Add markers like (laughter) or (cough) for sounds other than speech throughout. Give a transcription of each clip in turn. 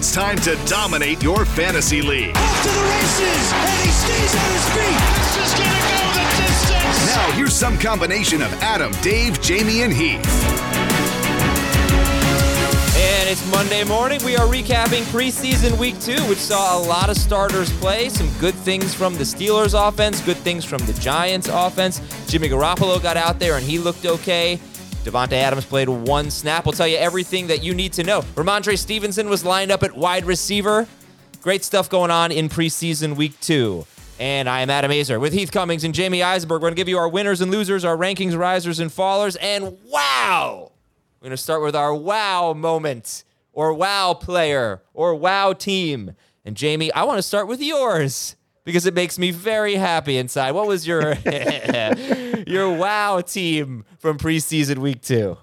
It's time to dominate your fantasy league. Off to the races, and he stays on his feet. This is gonna go the distance. Now, here's some combination of Adam, Dave, Jamey, and Heath. And it's Monday morning. We are recapping preseason week two, which saw a lot of starters play. Some good things from the Steelers offense, good things from the Giants offense. Jimmy Garoppolo got out there and he looked okay. Davante Adams played one snap. We'll tell you everything that you need to know. Rhamondre Stevenson was lined up at wide receiver. Great stuff going on in preseason week two. And I am Adam Aizer with Heath Cummings and Jamey Eisenberg. We're going to give you our winners and losers, our rankings, risers, and fallers. And wow! We're going to start with our wow moment, or wow player, or wow team. And Jamey, I want to start with yours because it makes me very happy inside. What was your (laughs) (laughs) your wow team from preseason week two?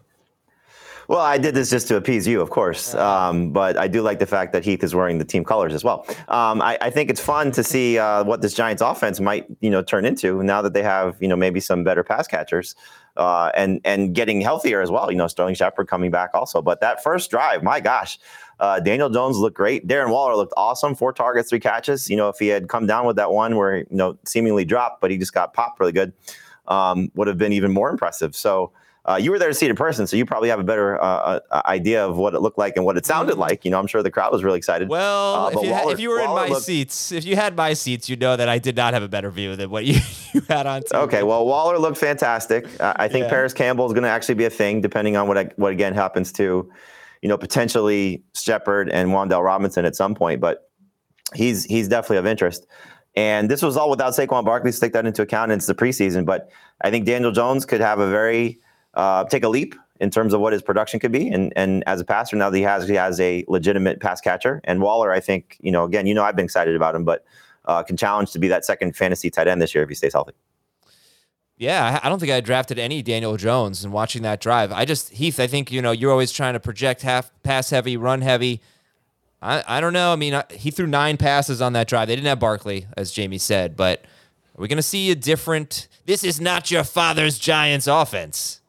Well, I did this just to appease you, of course. Um, but I do like the fact that Heath is wearing the team colors as well. Um, I, I, think it's fun to see uh, what this Giants offense might, you know, turn into now that they have, you know, maybe some better pass catchers uh, and and getting healthier as well. You know, Sterling Shepard coming back also. But that first drive, my gosh, uh, Daniel Jones looked great. Darren Waller looked awesome. Four targets, three catches. You know, if he had come down with that one where you know seemingly dropped, but he just got popped really good, um, would have been even more impressive. So. Uh, you were there to see it in person, so you probably have a better uh, uh, idea of what it looked like and what it sounded like. You know, I'm sure the crowd was really excited. Well, Uh, if, you, Waller- if you were in my looked- seats, if you had my seats, you know that I did not have a better view than what (laughs) you, you had on. TV. Okay, well, Waller looked fantastic. Uh, I think Yeah. Parris Campbell is going to actually be a thing, depending on what I, what again happens to, you know, potentially Shepard and Wan'Dale Robinson at some point. But he's he's definitely of interest. And this was all without Saquon Barkley. So take that into account. It's the preseason, but I think Daniel Jones could have a very uh, take a leap in terms of what his production could be. And and as a passer, now that he has he has a legitimate pass catcher. And Waller, I think, you know, again, you know, I've been excited about him, but uh, can challenge to be that second fantasy tight end this year if he stays healthy. Yeah, I don't think I drafted any Daniel Jones. And watching that drive, I just Heath. I think you know you're always trying to project half pass heavy, run heavy. I I don't know. I mean, I, he threw nine passes on that drive. They didn't have Barkley, as Jamey said, but are we going to see a different? This is not your father's Giants offense.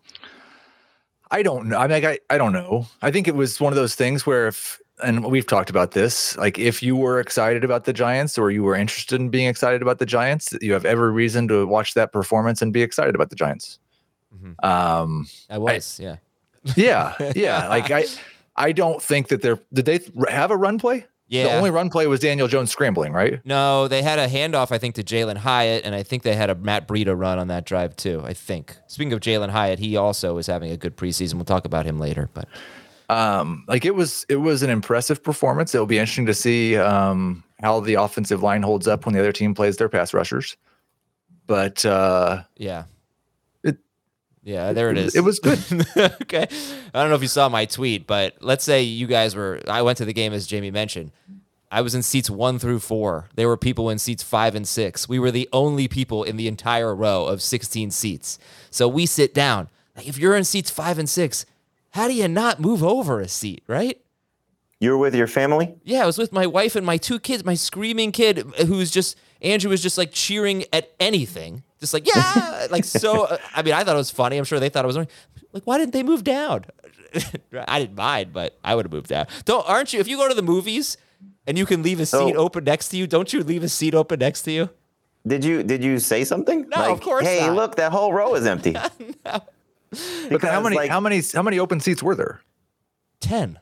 I don't know. I mean, I, I don't know. I think it was one of those things where if, and we've talked about this, like if you were excited about the Giants or you were interested in being excited about the Giants, you have every reason to watch that performance and be excited about the Giants. Mhm. Um, I was, yeah. yeah, yeah. Like I, I don't think that they're. Did they have a run play? Yeah. The only run play was Daniel Jones scrambling, right? No, they had a handoff, I think, to Jalin Hyatt, and I think they had a Matt Breida run on that drive too. I think. Speaking of Jalin Hyatt, he also is having a good preseason. We'll talk about him later, but um like it was it was an impressive performance it'll be interesting to see um how the offensive line holds up when the other team plays their pass rushers but uh yeah. It- yeah, there it it is. it was good. (laughs) okay. I don't know if you saw my tweet, but let's say you guys were I went to the game as Jamey mentioned. I was in seats one through four. There were people in seats five and six. We were the only people in the entire row of 16 seats. So we sit down. Like if you're in seats five and six, how do you not move over a seat, right? You were with your family? Yeah, I was with my wife and my two kids, my screaming kid who's just Andrew was just like cheering at anything. Just like, yeah, (laughs) like so uh, I mean, I thought it was funny. I'm sure they thought it was funny. like why didn't they move down? (laughs) I didn't mind, but I would have moved down. Don't aren't you if you go to the movies and you can leave a seat Oh. open next to you, don't you leave a seat open next to you? Did you did you say something? No, of course Hey, not. look, that whole row is (laughs) empty. But then how many like- how many how many open seats were there? 10.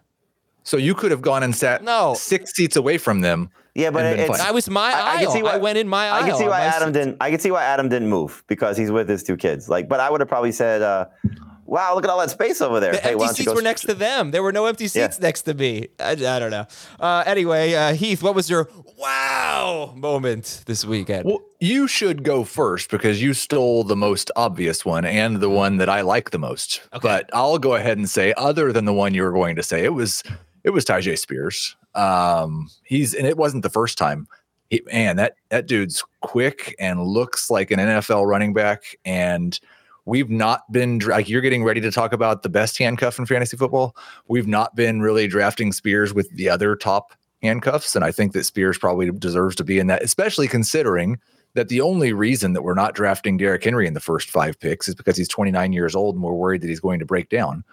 So you could have gone and sat No. six seats away from them. Yeah, but and been it's- I was my aisle. I, went in my aisle. I can see why Adam seat. didn't. I can see why Adam didn't move because he's with his two kids. Like, but I would have probably said, uh, "Wow, look at all that space over there." The hey, empty why don't you seats go were next to them. There were no empty Yeah. seats next to me. I, I don't know. Uh, anyway, uh, Heath, what was your wow moment this weekend? Well, you should go first because you stole the most obvious one and the one that I like the most. But I'll go ahead and say, other than the one you were going to say, it was it was Tyjae Spears. Um, he's and it wasn't the first time. He, man, that that dude's quick and looks like an NFL running back. And we've not been like you're getting ready to talk about the best handcuff in fantasy football. We've not been really drafting Spears with the other top handcuffs, and I think that Spears probably deserves to be in that, especially considering that the only reason that we're not drafting Derrick Henry in the first five picks is because he's 29 years old and we're worried that he's going to break down.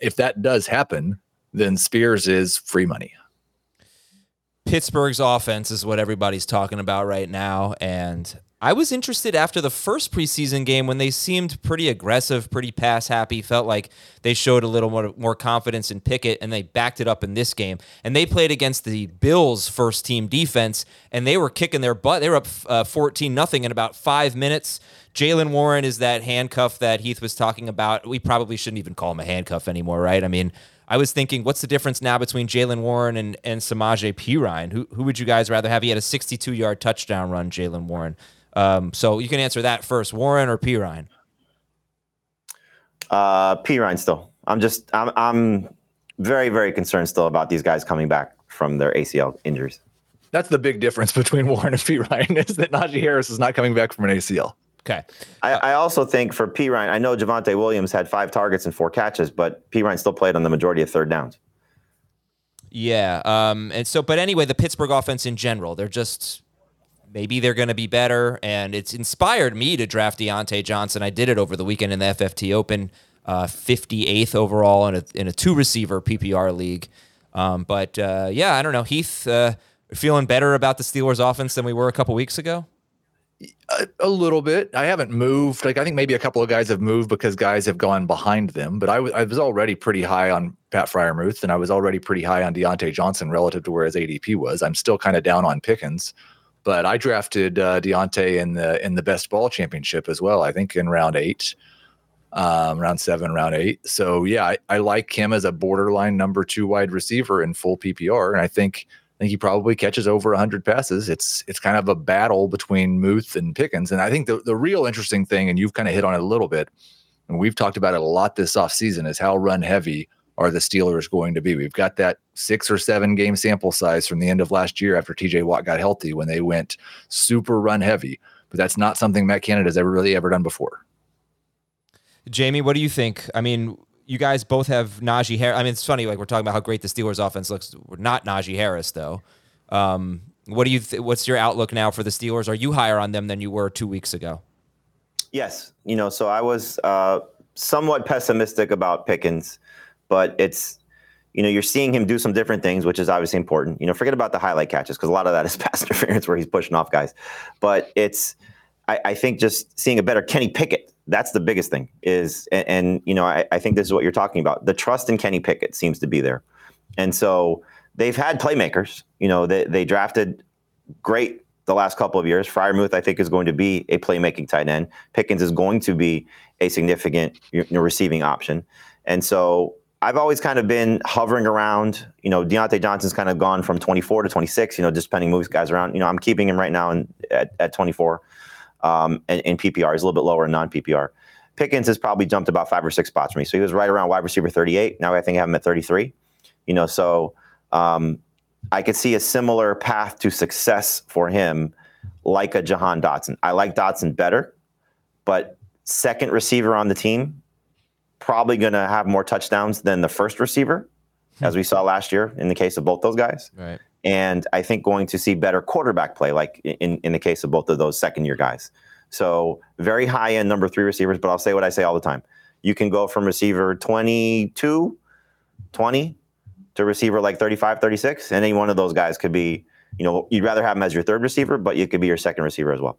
If that does happen, then Spears is free money. Pittsburgh's offense is what everybody's talking about right now. And I was interested after the first preseason game when they seemed pretty aggressive, pretty pass happy, felt like they showed a little more, more confidence in Pickett, and they backed it up in this game. And they played against the Bills' first team defense, and they were kicking their butt. They were up uh, 14 nothing in about five minutes. Jaylen Warren is that handcuff that Heath was talking about. We probably shouldn't even call him a handcuff anymore, right? I mean, I was thinking, what's the difference now between Jaylen Warren and, and Samaje Perine? Who, who would you guys rather have? He had a 62 yard touchdown run, Jaylen Warren. Um, so you can answer that first Warren or Perine? Uh, Perine still. I'm just. I'm. I'm very very concerned still about these guys coming back from their ACL injuries. That's the big difference (laughs) between Warren and Perine is that Najee Harris is not coming back from an ACL. Okay. I, I also think for Perine, I know Javonte Williams had five targets and four catches, but Perine still played on the majority of third downs. Yeah. Um, and so, but anyway, the Pittsburgh offense in general, they're just maybe they're going to be better. And it's inspired me to draft Diontae Johnson. I did it over the weekend in the FFT Open, uh, 58th overall in a, in a two receiver PPR league. Um, but uh, yeah, I don't know. Heath, uh, feeling better about the Steelers offense than we were a couple weeks ago? A, a little bit. I haven't moved. Like I think maybe a couple of guys have moved because guys have gone behind them. But I was was already pretty high on Pat Freiermuth, and I was already pretty high on Diontae Johnson relative to where his ADP was. I'm still kind of down on Pickens, but I drafted uh, Diontae in the in the best ball championship as well. I think in round eight, um, round seven, round eight. So yeah, I, I like him as a borderline number two wide receiver in full PPR, and I think I think he probably catches over 100 passes. It's it's kind of a battle between Muth and Pickens. And I think the, the real interesting thing, and you've kind of hit on it a little bit, and we've talked about it a lot this offseason, is how run heavy are the Steelers going to be? We've got that six or seven game sample size from the end of last year after TJ Watt got healthy when they went super run heavy. But that's not something Matt Canada's ever really ever done before. Jamey, what do you think? I mean, you guys both have Najee Harris. I mean, it's funny, like we're talking about how great the Steelers offense looks. We're not Najee Harris, though. Um, what do you? Th- what's your outlook now for the Steelers? Are you higher on them than you were two weeks ago? Yes, you know, so I was uh, somewhat pessimistic about Pickens, but it's, you know, you're seeing him do some different things, which is obviously important. You know, forget about the highlight catches because a lot of that is (laughs) pass interference where he's pushing off guys, but it's, I, I think just seeing a better Kenny Pickett. That's the biggest thing is, and, and you know, I, I think this is what you're talking about. The trust in Kenny Pickett seems to be there, and so they've had playmakers. You know, they they drafted great the last couple of years. Freiermuth, I think, is going to be a playmaking tight end. Pickens is going to be a significant receiving option. And so I've always kind of been hovering around, you know, Diontae Johnson's kind of gone from 24 to 26, you know, just depending moves guys around. You know, I'm keeping him right now in, at, at 24 um, and, in PPR. He's a little bit lower in non PPR. Pickens has probably jumped about five or six spots for me. So he was right around wide receiver 38. Now I think I have him at 33. You know, so um, I could see a similar path to success for him, like a Jahan Dotson. I like Dotson better, but second receiver on the team, probably going to have more touchdowns than the first receiver, as we saw last year in the case of both those guys. Right. And I think going to see better quarterback play, like in, in the case of both of those second year guys. So very high end number three receivers, but I'll say what I say all the time. You can go from receiver 22, 20 to receiver like 35, 36. And any one of those guys could be, you know, you'd rather have him as your third receiver, but you could be your second receiver as well.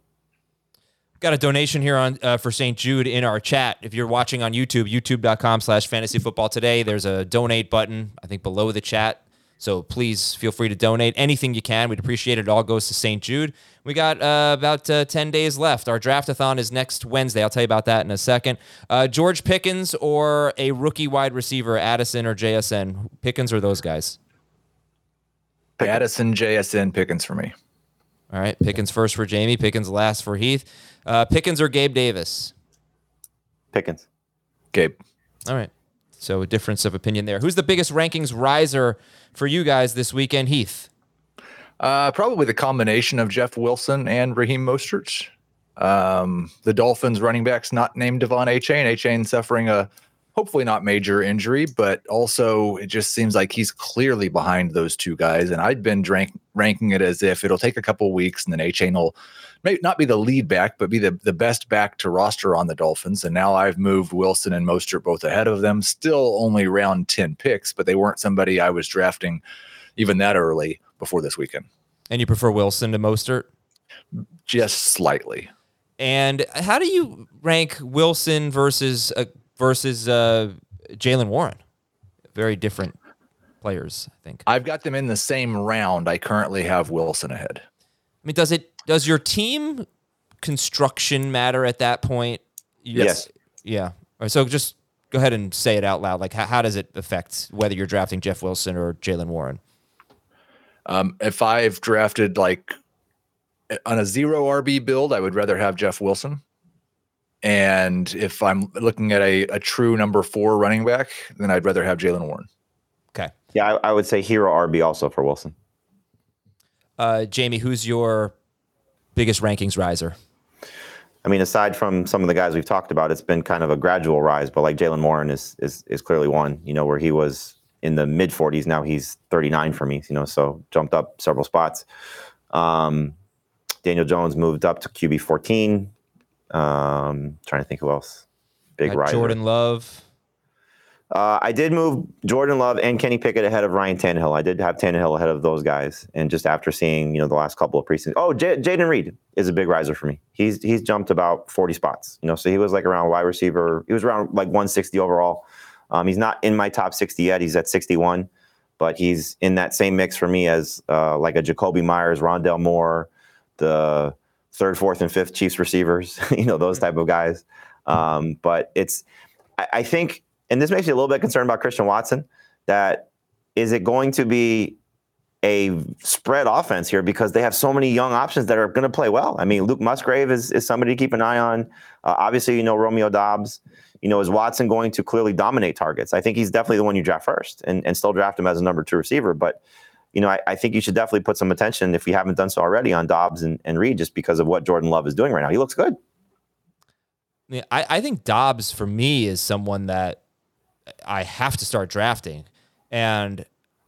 Got a donation here on uh, for St. Jude in our chat. If you're watching on YouTube, youtube.com slash fantasy football today, there's a donate button, I think below the chat. So please feel free to donate anything you can. We'd appreciate it. It all goes to St. Jude. We got uh, about uh, 10 days left. Our draftathon is next Wednesday. I'll tell you about that in a second. Uh, George Pickens or a rookie wide receiver, Addison or JSN? Pickens or those guys? Addison, JSN, Pickens for me. All right. Pickens first for Jamey. Pickens last for Heath. Uh, Pickens or Gabe Davis? Pickens. Gabe. All right. So a difference of opinion there. Who's the biggest rankings riser for you guys this weekend, Heath? Uh, probably the combination of Jeff Wilson and Raheem Mostert. Um, the Dolphins running backs not named De'Von Achane. Achane suffering a hopefully not major injury, but also it just seems like he's clearly behind those two guys. And I'd been drank, ranking it as if it'll take a couple weeks and then Achane will may not be the lead back, but be the, the best back to roster on the Dolphins. And now I've moved Wilson and Mostert both ahead of them. Still only round 10 picks, but they weren't somebody I was drafting even that early before this weekend. And you prefer Wilson to Mostert? Just slightly. And how do you rank Wilson versus uh, versus uh, Jaylen Warren? Very different players, I think. I've got them in the same round. I currently have Wilson ahead. I mean, does it does your team construction matter at that point? You- Yes. Yeah. All right, so just go ahead and say it out loud. Like, how, how does it affect whether you're drafting Jeff Wilson or Jaylen Warren? Um, if I've drafted like on a zero RB build, I would rather have Jeff Wilson. And if I'm looking at a, a true number four running back, then I'd rather have Jaylen Warren. Okay. Yeah, I, I would say hero RB also for Wilson. Uh, Jamey, who's your biggest rankings riser? I mean, aside from some of the guys we've talked about, it's been kind of a gradual rise. But like Jaylen Warren is is is clearly one. You know, where he was in the mid 40s, now he's 39 for me. You know, so jumped up several spots. Um, Daniel Jones moved up to QB 14. Um, trying to think who else. Big Uh, riser. Jordan Love. Uh, I did move Jordan Love and Kenny Pickett ahead of Ryan Tannehill. I did have Tannehill ahead of those guys, and just after seeing you know the last couple of preseasons, oh, J- Jayden Reed is a big riser for me. He's he's jumped about forty spots. You know, so he was like around wide receiver. He was around like one sixty overall. Um, he's not in my top sixty yet. He's at sixty one, but he's in that same mix for me as uh, like a Jakobi Meyers, Rondale Moore, the third, fourth, and fifth Chiefs receivers. (laughs) you know those type of guys. Um, but it's I, I think and this makes me a little bit concerned about Christian Watson. That is it going to be a spread offense here because they have so many young options that are going to play well. I mean, Luke Musgrave is, is somebody to keep an eye on. Uh, obviously, you know Romeo Doubs. You know, is Watson going to clearly dominate targets? I think he's definitely the one you draft first, and, and still draft him as a number two receiver. But you know, I, I think you should definitely put some attention if you haven't done so already on Doubs and, and Reed, just because of what Jordan Love is doing right now. He looks good. Yeah, I, I think Doubs for me is someone that I have to start drafting. And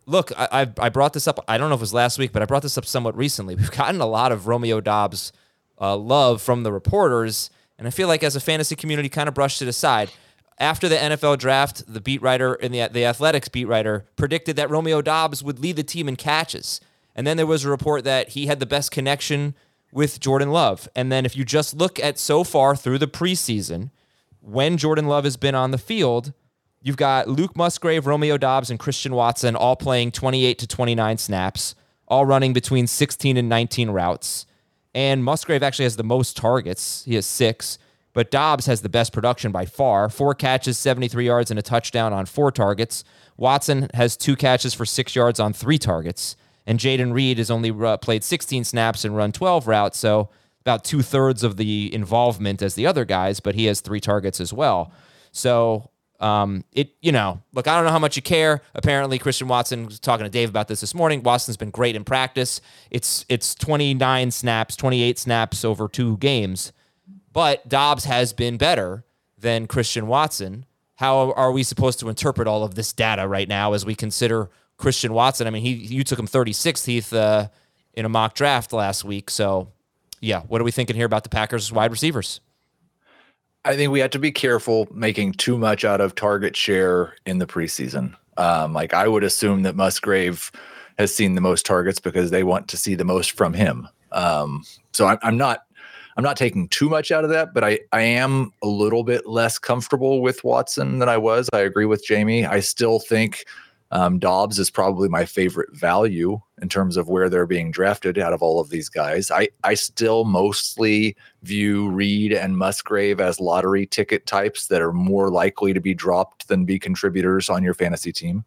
look, I, I brought this up. I don't know if it was last week, but I brought this up somewhat recently. (laughs) We've gotten a lot of Romeo Doubs uh, love from the reporters, and I feel like as a fantasy community, kind of brushed it aside. After the NFL draft, the beat writer in the the Athletics beat writer predicted that Romeo Doubs would lead the team in catches, and then there was a report that he had the best connection with Jordan Love. And then if you just look at so far through the preseason, when Jordan Love has been on the field, you've got Luke Musgrave, Romeo Doubs, and Christian Watson all playing 28 to 29 snaps, all running between 16 and 19 routes. And Musgrave actually has the most targets. He has six, but Doubs has the best production by far. Four catches, 73 yards, and a touchdown on four targets. Watson has two catches for six yards on three targets. And Jayden Reed has only uh, played 16 snaps and run 12 routes, so about two thirds of the involvement as the other guys, but he has three targets as well. So Um, it you know, look, I don't know how much you care. Apparently, Christian Watson was talking to Dave about this this morning. Watson's been great in practice. It's it's 29 snaps, 28 snaps over two games, but Doubs has been better than Christian Watson. How are we supposed to interpret all of this data right now as we consider Christian Watson? I mean, he you took him 36th, Heath, uh, in a mock draft last week. So, yeah, what are we thinking here about the Packers wide receivers? I think we have to be careful making too much out of target share in the preseason. Um, like I would assume that Musgrave has seen the most targets because they want to see the most from him. Um, so I'm, I'm not I'm not taking too much out of that, but I, I am a little bit less comfortable with Watson than I was. I agree with Jamey. I still think um, Doubs is probably my favorite value in terms of where they're being drafted out of all of these guys. I, I still mostly view Reed and Musgrave as lottery ticket types that are more likely to be dropped than be contributors on your fantasy team.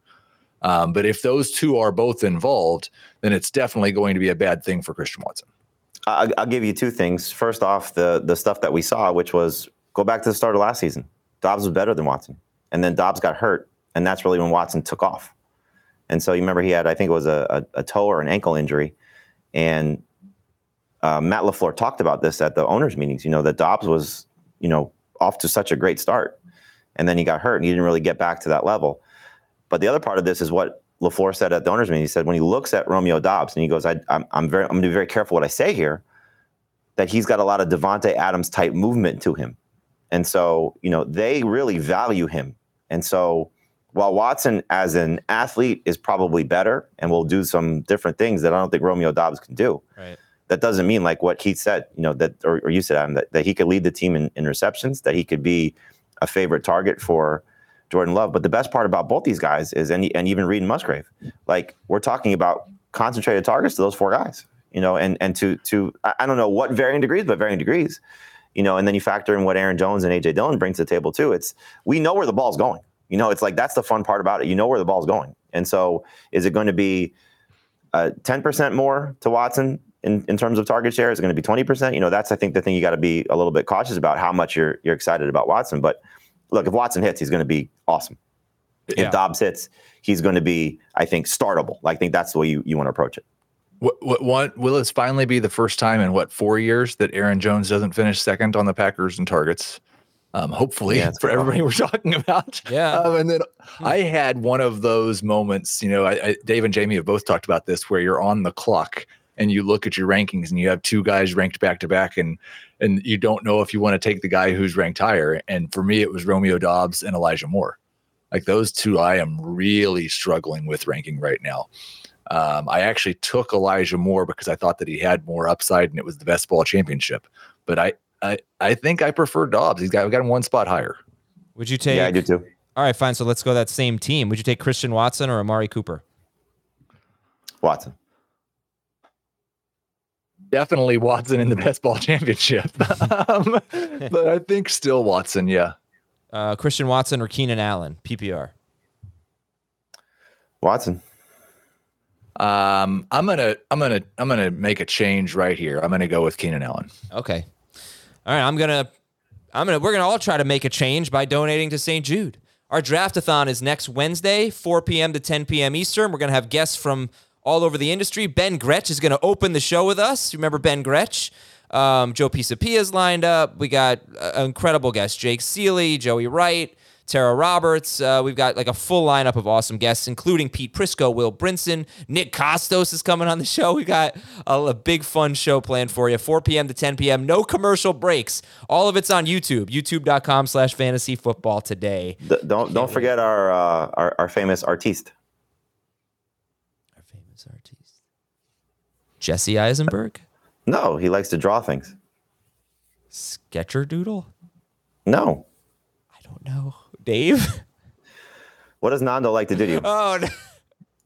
Um, but if those two are both involved, then it's definitely going to be a bad thing for Christian Watson. I'll, I'll give you two things. First off, the the stuff that we saw, which was go back to the start of last season. Doubs was better than Watson, and then Doubs got hurt, and that's really when Watson took off. And so you remember he had, I think it was a, a, a toe or an ankle injury, and uh, Matt LaFleur talked about this at the owners' meetings. You know that Doubs was, you know, off to such a great start, and then he got hurt, and he didn't really get back to that level. But the other part of this is what LaFleur said at the owners' meeting. He said when he looks at Romeo Doubs and he goes, I, am I'm very, I'm going to be very careful what I say here, that he's got a lot of Davante Adams type movement to him, and so you know they really value him, and so while Watson as an athlete is probably better and will do some different things that I don't think Romeo Doubs can do. Right. That doesn't mean like what Keith said, you know, that or, or you said Adam, that, that he could lead the team in, in receptions, that he could be a favorite target for Jordan Love. But the best part about both these guys is and and even Reed and Musgrave, like we're talking about concentrated targets to those four guys. You know, and and to to I don't know what varying degrees, but varying degrees. You know, and then you factor in what Aaron Jones and AJ Dillon brings to the table too. It's we know where the ball's going. You know, it's like that's the fun part about it. You know where the ball's going. And so is it going to be uh, 10% more to Watson in, in terms of target share? Is it going to be 20%? You know, that's, I think, the thing you got to be a little bit cautious about how much you're, you're excited about Watson. But look, if Watson hits, he's going to be awesome. Yeah. If Doubs hits, he's going to be, I think, startable. I think that's the way you, you want to approach it. What, what, what will this finally be the first time in what four years that Aaron Jones doesn't finish second on the Packers in targets? Um, hopefully yeah, (laughs) for everybody we're talking about. Yeah. Um, and then I had one of those moments, you know, I, I, Dave and Jamey have both talked about this where you're on the clock and you look at your rankings and you have two guys ranked back to back and and you don't know if you want to take the guy who's ranked higher. And for me, it was Romeo Doubs and Elijah Moore. Like those two, I am really struggling with ranking right now. Um, I actually took Elijah Moore because I thought that he had more upside and it was the best ball championship. But I, I I think I prefer Doubs. He's got got him one spot higher. Would you take? Yeah, I do too. All right, fine. So let's go that same team. Would you take Christian Watson or Amari Cooper? Watson. Definitely Watson in the best ball championship. (laughs) um, but I think still Watson, yeah. Uh, Christian Watson or Keenan Allen, PPR? Watson. Um, I'm gonna, I'm gonna, I'm gonna make a change right here. I'm gonna go with Keenan Allen. Okay, all right, I'm gonna, I'm gonna, we're gonna all try to make a change by donating to St. Jude. Our draftathon is next Wednesday, 4 p.m. to 10 p.m. Eastern. We're gonna have guests from all over the industry. Ben Gretch is gonna open the show with us. Remember Ben Gretch? Um, Joe Pisapia is lined up. We got uh, incredible guests: Jake Ciely, Joey Wright. Tara Roberts. Uh, we've got like a full lineup of awesome guests, including Pete Prisco, Will Brinson, Nick Kostos is coming on the show. We got a, a, big fun show planned for you, 4 p.m. to 10 p.m. No commercial breaks. All of it's on YouTube, youtube.com slash fantasy football today. D- don't don't forget our, uh, our, our famous artiste. Our famous artiste. Jesse Eisenberg? No, he likes to draw things. Sketcher Doodle? No. I don't know. Dave? What does Nando like to do to you? Oh, no.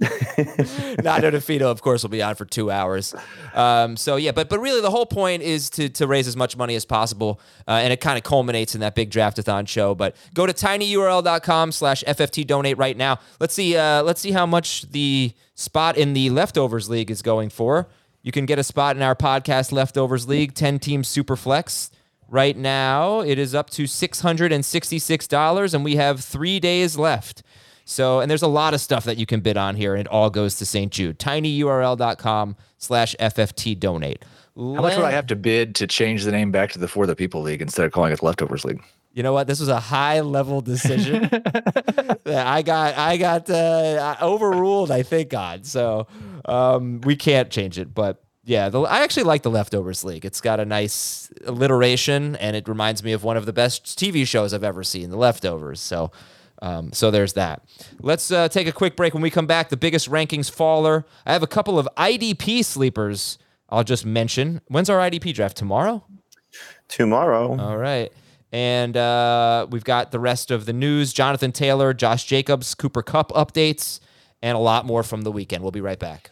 (laughs) Nando Di Fino, of course, will be on for two hours. Um, so yeah, but but really, the whole point is to to raise as much money as possible, uh, and it kind of culminates in that big draftathon show. But go to tinyurl.com/slash FFT donate right now. Let's see. Uh, let's see how much the spot in the leftovers league is going for. You can get a spot in our podcast leftovers league, ten team super flex. Right now, it is up to $666, and we have three days left. So, and there's a lot of stuff that you can bid on here, and it all goes to St. Jude. tinyurl.com slash FFT donate. How much would I have to bid to change the name back to the For the People League instead of calling it Leftovers League? You know what? This was a high level decision. (laughs) I got I got uh, overruled. I think God. So um, we can't change it. But yeah, the, I actually like the Leftovers League. It's got a nice alliteration, and it reminds me of one of the best TV shows I've ever seen, The Leftovers. So. Um, so there's that. Let's uh, take a quick break. When we come back, the biggest rankings faller. I have a couple of IDP sleepers. I'll just mention. When's our IDP draft? Tomorrow. Tomorrow. All right. And uh, we've got the rest of the news Jonathan Taylor, Josh Jacobs, Cooper Kupp updates, and a lot more from the weekend. We'll be right back.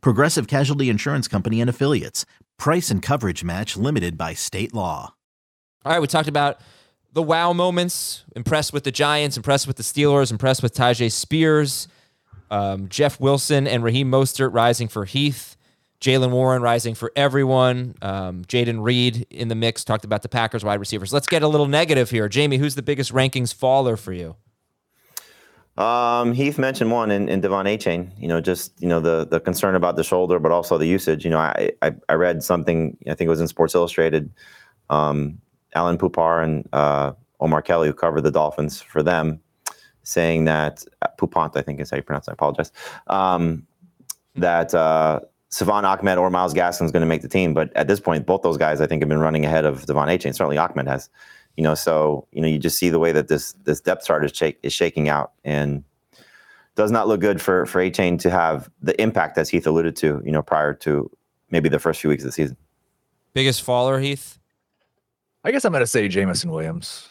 Progressive Casualty Insurance Company and Affiliates. Price and coverage match limited by state law. All right, we talked about the wow moments. Impressed with the Giants, impressed with the Steelers, impressed with Tyjae Spears, um, Jeff Wilson, and Raheem Mostert rising for Heath. Jaylen Warren rising for everyone. Um, Jayden Reed in the mix. Talked about the Packers wide receivers. Let's get a little negative here. Jamey, who's the biggest rankings faller for you? Um, Heath mentioned one in, in De'Von Achane. You know, just you know the the concern about the shoulder, but also the usage. You know, I I, I read something. I think it was in Sports Illustrated. Um, Alan Poupart and uh, Omar Kelly, who covered the Dolphins for them, saying that uh, I think is how you pronounce it. I apologize. Um, that uh, Salvon Ahmed or Myles Gaskin is going to make the team, but at this point, both those guys I think have been running ahead of De'Von Achane. Certainly, Ahmed has. You know, so you know you just see the way that this this depth chart is, shake, is shaking out and does not look good for for Achane to have the impact as Heath alluded to. You know, prior to maybe the first few weeks of the season. Biggest faller, Heath. I guess I'm going to say Jameson Williams,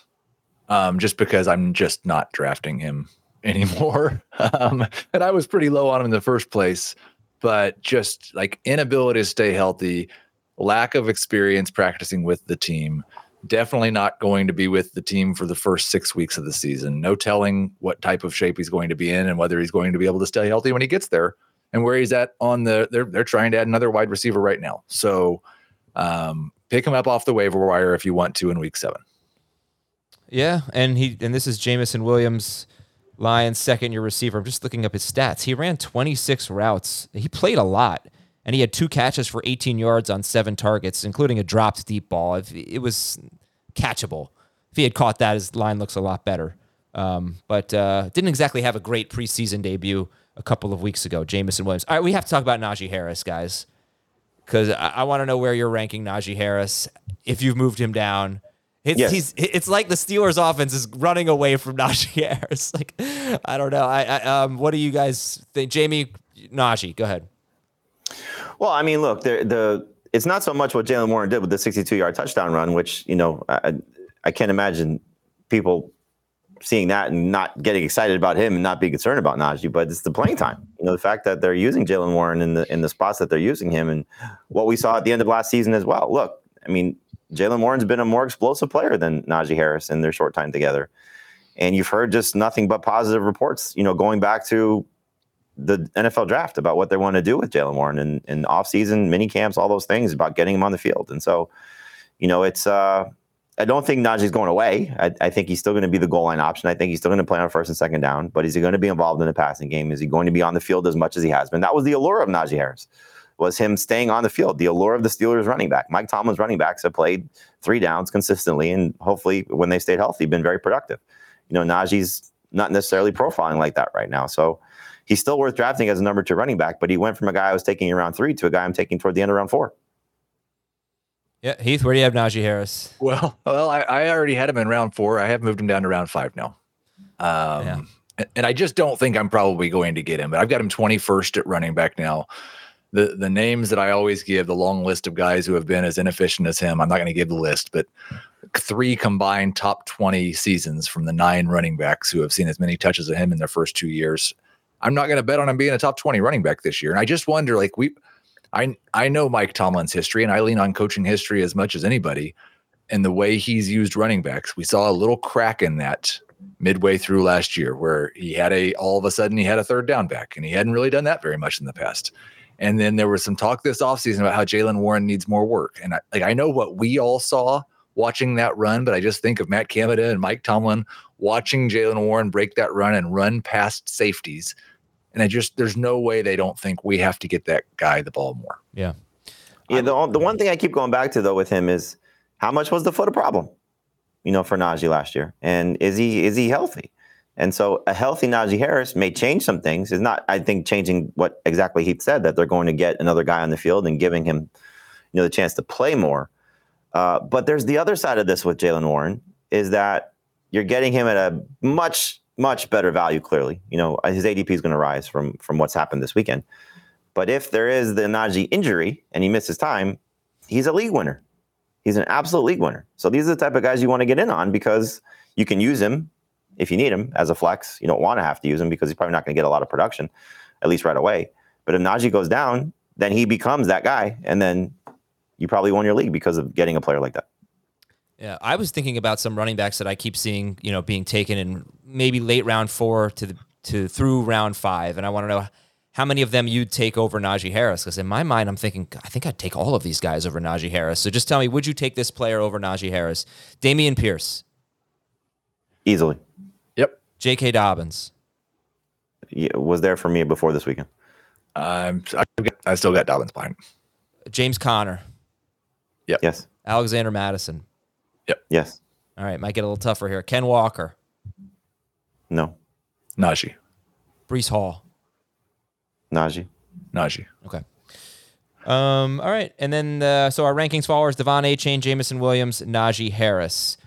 um, just because I'm just not drafting him (laughs) anymore. um, and I was pretty low on him in the first place, but just like inability to stay healthy, lack of experience practicing with the team. Definitely not going to be with the team for the first six weeks of the season. No telling what type of shape he's going to be in and whether he's going to be able to stay healthy when he gets there and where he's at on the they're they're trying to add another wide receiver right now. So um, pick him up off the waiver wire if you want to in week seven. Yeah, and he and this is Jameson Williams, Lions second year receiver. I'm just looking up his stats. He ran 26 routes. He played a lot, and he had two catches for 18 yards on seven targets, including a dropped deep ball. It was catchable. If he had caught that, his line looks a lot better. Um, but uh, didn't exactly have a great preseason debut a couple of weeks ago. Jameson Williams. All right, we have to talk about Najee Harris, guys because I, I want to know where you're ranking Najee Harris if you've moved him down. It's, yes. he's, it's like the Steelers' offense is running away from (laughs) Najee Harris. Like, I don't know. I, I um, what do you guys think, Jamey Najee? Go ahead. Well, I mean, look, the the it's not so much what Jaylen Warren did with the 62 yard touchdown run, which you know I, I can't imagine people seeing that and not getting excited about him and not being concerned about Najee, but it's the playing time. You know, the fact that they're using Jaylen Warren in the in the spots that they're using him, and what we saw at the end of last season as well. Look, I mean, Jaylen Warren's been a more explosive player than Najee Harris in their short time together, and you've heard just nothing but positive reports. You know, going back to the NFL draft about what they want to do with Jaylen Warren and, and off-season mini camps, all those things about getting him on the field, and so. You know, it's uh, I don't think Najee's going away. I, I think he's still going to be the goal line option. I think he's still going to play on first and second down, but is he going to be involved in the passing game? Is he going to be on the field as much as he has been? That was the allure of Najee Harris. was him staying on the field. The allure of the Steelers running back. Mike Tomlin's running backs have played three downs consistently, and hopefully, when they stayed healthy, been very productive. You know, Najee's not necessarily profiling like that right now, so he's still worth drafting as a number two running back. But he went from a guy I was taking in round three to a guy I'm taking toward the end of round four. Yeah, Heath, where do you have Najee Harris? Well, well, I, I already had him in round four. I have moved him down to round five now. Um, Yeah. and, and I just don't think I'm probably going to get him, but I've got him 21st at running back now. The the names that I always give, the long list of guys who have been as inefficient as him, I'm not going to give the list, but three combined top 20 seasons from the nine running backs who have seen as many touches of him in their first two years. I'm not going to bet on him being a top 20 running back this year. And I just wonder, like, we, I, I know Mike Tomlin's history and I lean on coaching history as much as anybody. And the way he's used running backs, we saw a little crack in that midway through last year where he had a, all of a sudden, he had a third down back and he hadn't really done that very much in the past. And then there was some talk this offseason about how Jaylen Warren needs more work. And I, like, I know what we all saw watching that run, but I just think of Matt Canada and Mike Tomlin watching Jaylen Warren break that run and run past safeties. And I just, there's no way they don't think we have to get that guy the ball more. Yeah. Yeah, the, the one thing I keep going back to though with him is how much was the foot a problem, you know, for Najee last year, and is he is he healthy? And so a healthy Najee Harris may change some things. Is not I think changing what exactly he said that they're going to get another guy on the field and giving him, you know, the chance to play more. Uh, but there's the other side of this with Jaylen Warren is that you're getting him at a much much better value. Clearly, you know uh, his ADP is going to rise from from what's happened this weekend. But if there is the Najee injury and he misses time, he's a league winner. He's an absolute league winner. So these are the type of guys you want to get in on because you can use him if you need him as a flex. You don't want to have to use him because he's probably not going to get a lot of production, at least right away. But if Najee goes down, then he becomes that guy, and then you probably won your league because of getting a player like that. Yeah, I was thinking about some running backs that I keep seeing, you know, being taken in maybe late round four to the to through round five, and I want to know how many of them you'd take over Najee Harris. Because in my mind, I'm thinking I think I'd take all of these guys over Najee Harris. So just tell me, would you take this player over Najee Harris? Dameon Pierce, Easily. Yep. J.K. Dobbins, Yeah, was there for me before this weekend. I'm, I, I still got Dobbins behind. James Conner. Yep. Yes. Alexander Mattison. Yes. All right, might get a little tougher here. Ken Walker, No. Najee. Breece Hall. Najee. Najee. Okay. Um, all right. And then, uh, so our rankings followers Devon A. Chain, Jameson Williams, Najee Harris.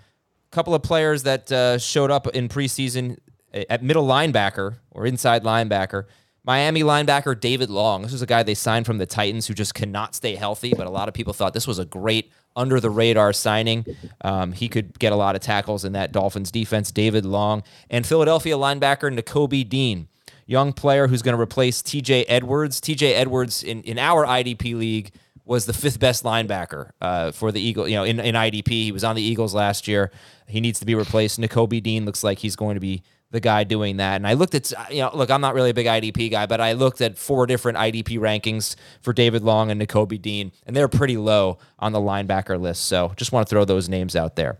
A couple of players that uh, showed up in preseason at middle linebacker or inside linebacker. Miami linebacker David Long. This was a guy they signed from the Titans who just cannot stay healthy, but a lot of people thought this was a great under the radar signing. Um, he could get a lot of tackles in that Dolphins defense. David Long and Philadelphia linebacker Nakobe Dean young player who's going to replace TJ Edwards. TJ Edwards in, in our IDP league was the fifth best linebacker uh, for the Eagle. You know, in, in IDP, he was on the Eagles last year. He needs to be replaced. Nakobe Dean looks like he's going to be the guy doing that. And I looked at, you know, look, I'm not really a big IDP guy, but I looked at four different IDP rankings for David Long and Nakobe Dean, and they're pretty low on the linebacker list. So just want to throw those names out there.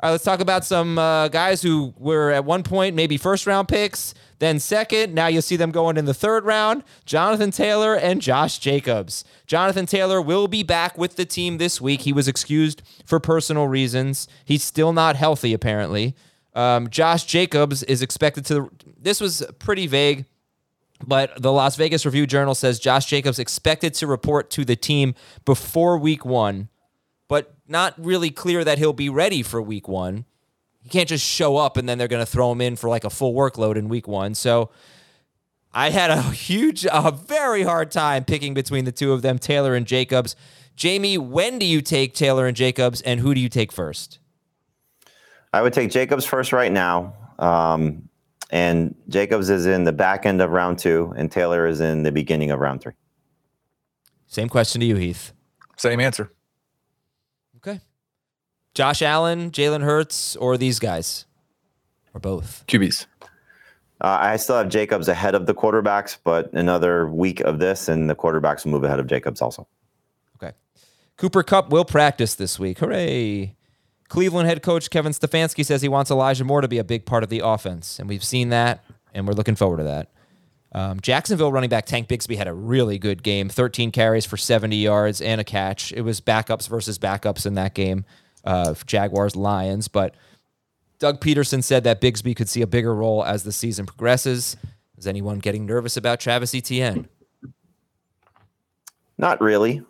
All right, let's talk about some uh, guys who were at one point maybe first round picks, then second. Now you'll see them going in the third round. Jonathan Taylor and Josh Jacobs. Jonathan Taylor will be back with the team this week. He was excused for personal reasons. He's still not healthy, apparently. Um, Josh Jacobs is expected to. This was pretty vague, but the Las Vegas Review Journal says Josh Jacobs expected to report to the team before week one but not really clear that he'll be ready for week one. He can't just show up and then they're going to throw him in for like a full workload in week one. So I had a (laughs) huge, a very hard time picking between the two of them, Taylor and Jacobs. Jamey, when do you take Taylor and Jacobs, and who do you take first? I would take Jacobs first right now. Um, and Jacobs is in the back end of round two, and Taylor is in the beginning of round three. Same question to you, Heath. Same answer. Okay. Josh Allen, Jalen Hurts, or these guys? Or both? QBs. Uh, I still have Jacobs ahead of the quarterbacks, but another week of this, and the quarterbacks will move ahead of Jacobs also. Okay. Cooper Kupp will practice this week. Hooray. Cleveland head coach Kevin Stefanski says he wants Elijah Moore to be a big part of the offense, and we've seen that, and we're looking forward to that. Um, Jacksonville running back Tank Bigsby had a really good game 13 carries for 70 yards and a catch. It was backups versus backups in that game of Jaguars Lions. But Doug Pederson said that Bigsby could see a bigger role as the season progresses. Is anyone getting nervous about Travis Etienne? Not really.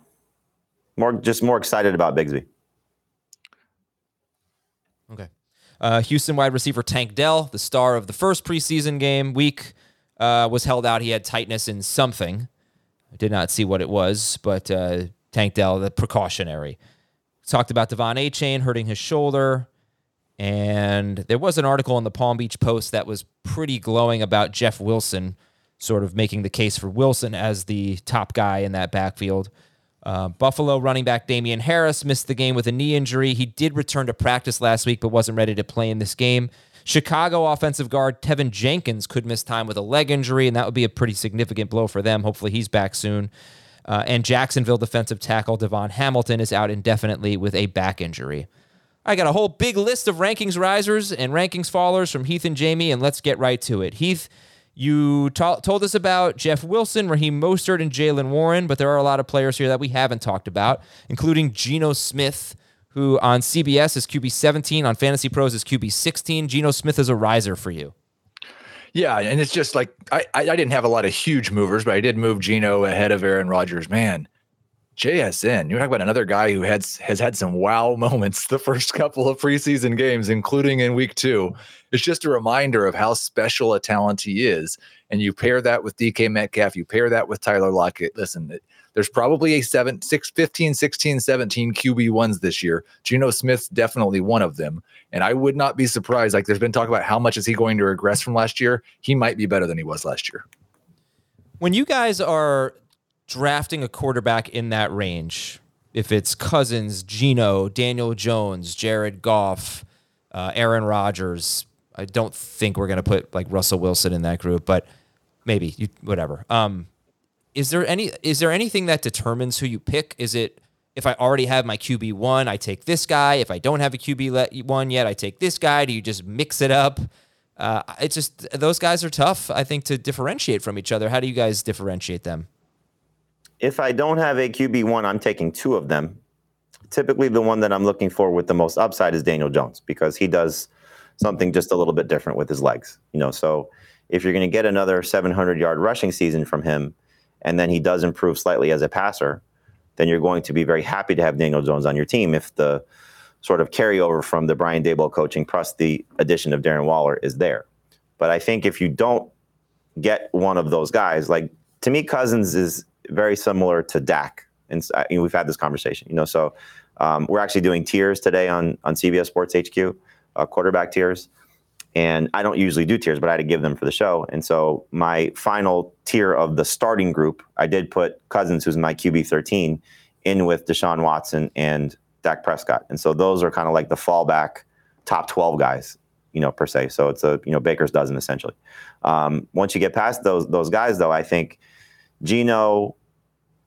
More, just more excited about Bigsby. Okay. Uh, Houston wide receiver Tank Dell, the star of the first preseason game week, uh, was held out. He had tightness in something. I did not see what it was, but uh, Tank Dell, the precautionary. Talked about De'Von chain hurting his shoulder. And there was an article in the Palm Beach Post that was pretty glowing about Jeff Wilson, sort of making the case for Wilson as the top guy in that backfield. Uh, Buffalo running back Damien Harris missed the game with a knee injury. He did return to practice last week, but wasn't ready to play in this game. Chicago offensive guard Teven Jenkins could miss time with a leg injury, and that would be a pretty significant blow for them. Hopefully, he's back soon. Uh, and Jacksonville defensive tackle DaVon Hamilton is out indefinitely with a back injury. I got a whole big list of rankings risers and rankings fallers from Heath and Jamey, and let's get right to it. Heath, you t- told us about Jeff Wilson, Raheem Mostert, and Jaylen Warren, but there are a lot of players here that we haven't talked about, including Geno Smith, who on CBS is QB 17, on Fantasy Pros is QB 16. Geno Smith is a riser for you. Yeah, and it's just like I, I didn't have a lot of huge movers, but I did move Geno ahead of Aaron Rodgers. Man, JSN, you're talking about another guy who has has had some wow (laughs) moments the first couple of preseason games, including in week two. It's just a reminder of how special a talent he is. And you pair that with DK Metcalf, you pair that with Tyler Lockett. Listen, there's probably a 7, 6, 15, 16, 17 QB1s this year. Geno Smith's definitely one of them. And I would not be surprised. Like there's been talk about how much is he going to regress from last year. He might be better than he was last year. When you guys are drafting a quarterback in that range, if it's Cousins, Geno, Daniel Jones, Jared Goff, uh, Aaron Rodgers, I don't think we're going to put like Russell Wilson in that group, but maybe you, whatever. Um, is there any is there anything that determines who you pick? Is it if I already have my QB one, I take this guy. If I don't have a QB one yet, I take this guy. Do you just mix it up? Uh, it's just those guys are tough. I think to differentiate from each other. How do you guys differentiate them? If I don't have a QB1, I'm taking two of them. Typically, the one that I'm looking for with the most upside is Daniel Jones because he does something just a little bit different with his legs. You know, so if you're going to get another 700 yard rushing season from him, and then he does improve slightly as a passer, then you're going to be very happy to have Daniel Jones on your team if the sort of carryover from the Brian Daboll coaching plus the addition of Darren Waller is there. But I think if you don't get one of those guys, like to me, Cousins is very similar to Dak. And you know, we've had this conversation, you know. So um, we're actually doing tiers today on on CBS Sports HQ, uh, quarterback tiers. And I don't usually do tiers, but I had to give them for the show. And so my final tier of the starting group, I did put Cousins, who's my QB 13, in with Deshaun Watson and Dak Prescott. And so those are kind of like the fallback top 12 guys, you know, per se. So it's a, you know, Baker's dozen essentially. Um, once you get past those those guys, though, I think – Geno,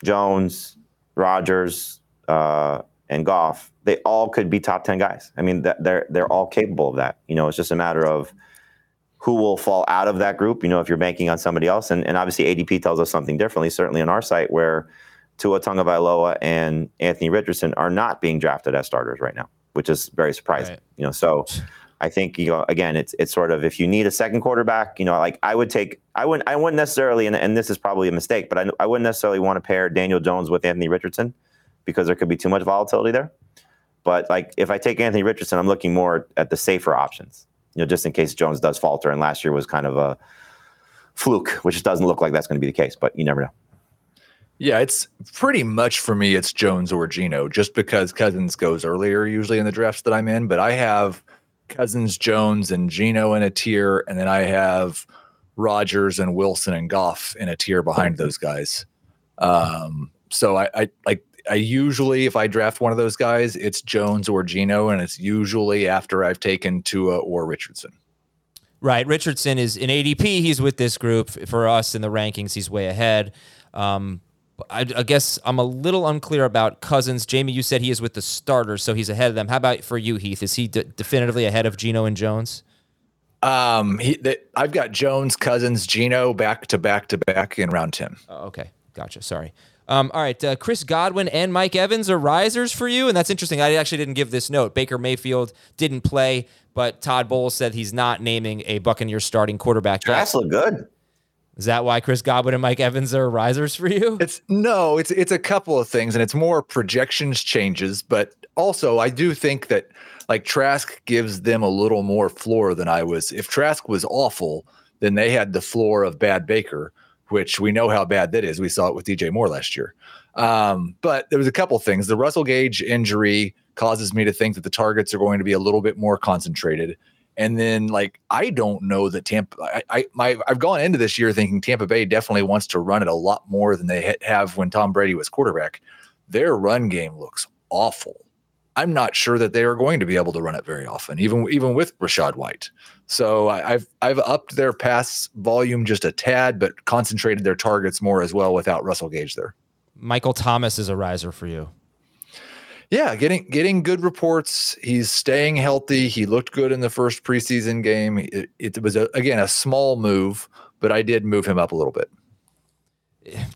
Jones, Rodgers, uh, and Goff, they all could be top 10 guys. I mean, they're, they're all capable of that. You know, it's just a matter of who will fall out of that group, you know, if you're banking on somebody else. And, and obviously, ADP tells us something differently, certainly on our site, where Tua Tagovailoa and Anthony Richardson are not being drafted as starters right now, which is very surprising. Right. You know, so I think you know again it's it's sort of if you need a second quarterback, you know, like I would take I wouldn't I wouldn't necessarily and, and this is probably a mistake, but I I wouldn't necessarily want to pair Daniel Jones with Anthony Richardson because there could be too much volatility there. But like if I take Anthony Richardson, I'm looking more at the safer options, you know, just in case Jones does falter. And last year was kind of a fluke, which doesn't look like that's going to be the case, but you never know. Yeah, it's pretty much for me. It's Jones or Geno, just because Cousins goes earlier usually in the drafts that I'm in. But I have Cousins, Jones, and Geno in a tier, and then I have Rodgers and Wilson and Goff in a tier behind those guys. Um, so I, I like I usually if I draft one of those guys, it's Jones or Geno, and it's usually after I've taken Tua or Richardson. Right, Richardson is in ADP. He's with this group for us in the rankings. He's way ahead. Um, I, I, guess I'm a little unclear about Cousins. Jamey, you said he is with the starters, so he's ahead of them. How about for you, Heath? Is he de- definitively ahead of Geno and Jones? Um, he, they, I've got Jones, Cousins, Geno back to back to back in round ten. Oh, okay, gotcha. Sorry. Um, all right, uh, Chris Godwin and Mike Evans are risers for you, and that's interesting. I actually didn't give this note. Baker Mayfield didn't play, but Todd Bowles said he's not naming a Buccaneers starting quarterback. yet. That's look good. Is that why Chris Godwin and Mike Evans are risers for you? It's no, it's it's a couple of things, and it's more projections changes, but also I do think that like Trask gives them a little more floor than I was. If Trask was awful, then they had the floor of bad Baker, which we know how bad that is. We saw it with DJ Moore last year. Um, but there was a couple things. The Russell Gage injury causes me to think that the targets are going to be a little bit more concentrated. And then, like, I don't know that Tampa. I, I my I've gone into this year thinking Tampa Bay definitely wants to run it a lot more than they have when Tom Brady was quarterback. Their run game looks awful. I'm not sure that they are going to be able to run it very often, even even with Rachaad White. So I, I've I've upped their pass volume just a tad, but concentrated their targets more as well without Russell Gage there. Michael Thomas is a riser for you. Yeah, getting getting good reports. He's staying healthy. He looked good in the first preseason game. It, it was a, again a small move, but I did move him up a little bit.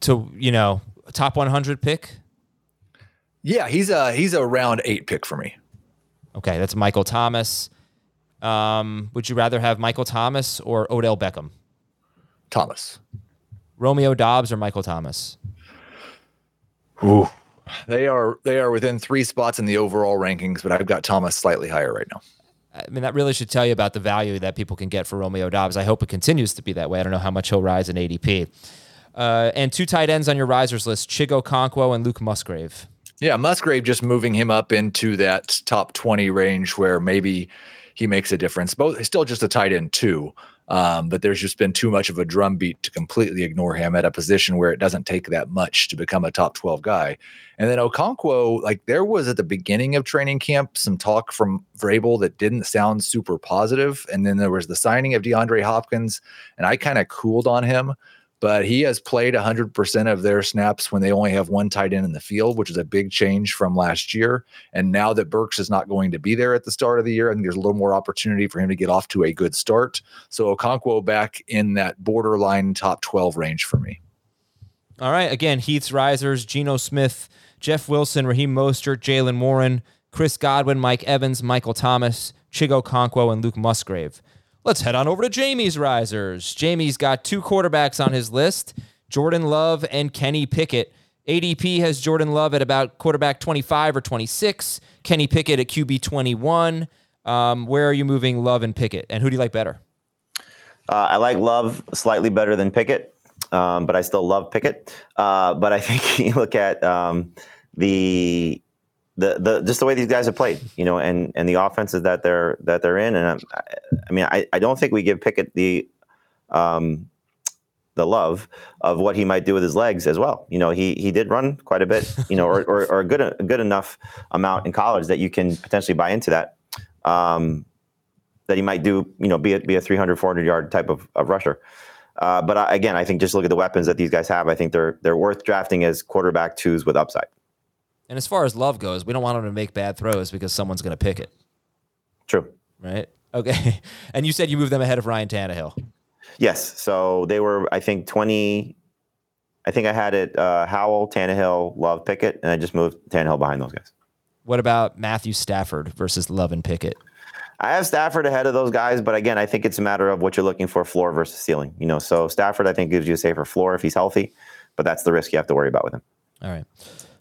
To you know, top 100 pick. Yeah, he's a he's a round eight pick for me. Okay, that's Michael Thomas. Um, would you rather have Michael Thomas or Odell Beckham? Thomas. Romeo Doubs or Michael Thomas? Ooh. They are they are within three spots in the overall rankings, but I've got Thomas slightly higher right now. I mean, that really should tell you about the value that people can get for Romeo Doubs. I hope it continues to be that way. I don't know how much he'll rise in ADP. Uh, and two tight ends on your risers list: Chig Okonkwo and Luke Musgrave. Yeah, Musgrave just moving him up into that top 20 range where maybe he makes a difference. Both still just a tight end too. Um, but there's just been too much of a drumbeat to completely ignore him at a position where it doesn't take that much to become a top 12 guy. And then Okonkwo, like there was at the beginning of training camp some talk from Vrabel that didn't sound super positive. And then there was the signing of DeAndre Hopkins, and I kind of cooled on him but he has played 100% of their snaps when they only have one tight end in the field, which is a big change from last year. And now that Burks is not going to be there at the start of the year, I think there's a little more opportunity for him to get off to a good start. So Okonkwo back in that borderline top 12 range for me. All right. Again, Heath's risers, Geno Smith, Jeff Wilson, Raheem Mostert, Jaylen Warren, Chris Godwin, Mike Evans, Michael Thomas, Chig Okonkwo, and Luke Musgrave. Let's head on over to Jamey's risers. Jamey's got two quarterbacks on his list Jordan Love and Kenny Pickett. ADP has Jordan Love at about quarterback 25 or 26, Kenny Pickett at QB 21. Um, where are you moving Love and Pickett? And who do you like better? Uh, I like Love slightly better than Pickett, um, but I still love Pickett. Uh, but I think (laughs) you look at um, the the the just the way these guys have played, you know, and and the offenses that they're that they're in, and I, I mean, I, I don't think we give Pickett the um, the love of what he might do with his legs as well. You know, he he did run quite a bit, you know, or, or, or a good a good enough amount in college that you can potentially buy into that. Um, that he might do, you know, be a, be a 300, 400 yard type of, of rusher. Uh, but I, again, I think just look at the weapons that these guys have. I think they're they're worth drafting as quarterback twos with upside. And as far as Love goes, we don't want him to make bad throws because someone's going to pick it, True. right? Okay. (laughs) And you said you moved them ahead of Ryan Tannehill. Yes. So they were, I think, 20. I think I had it uh, Howell, Tannehill, Love, Pickett, and I just moved Tannehill behind those guys. What about Matthew Stafford versus Love and Pickett? I have Stafford ahead of those guys, but again, I think it's a matter of what you're looking for floor versus ceiling. You know, so Stafford, I think, gives you a safer floor if he's healthy, but that's the risk you have to worry about with him. All right.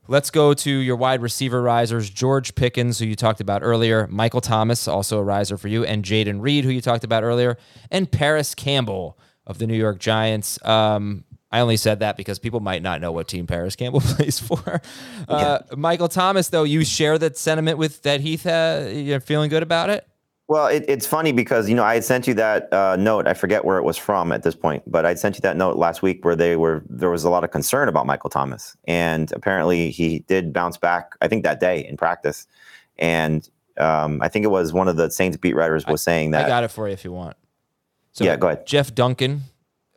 Let's go to your wide receiver risers George Pickens, who you talked about earlier, Michael Thomas, also a riser for you, and Jayden Reed, who you talked about earlier, and Parris Campbell of the New York Giants. Um, I only said that because people might not know what team Parris Campbell (laughs) plays for. Uh, Michael Thomas, though, you share that sentiment with that Heath. Uh, you're feeling good about it. Well, it, it's funny because you know I had sent you that uh, note. I forget where it was from at this point, but I sent you that note last week where they were there was a lot of concern about Michael Thomas, and apparently he did bounce back. I think that day in practice, and um, I think it was one of the Saints beat writers was saying that. I got it for you if you want. So Yeah, go ahead. Jeff Duncan,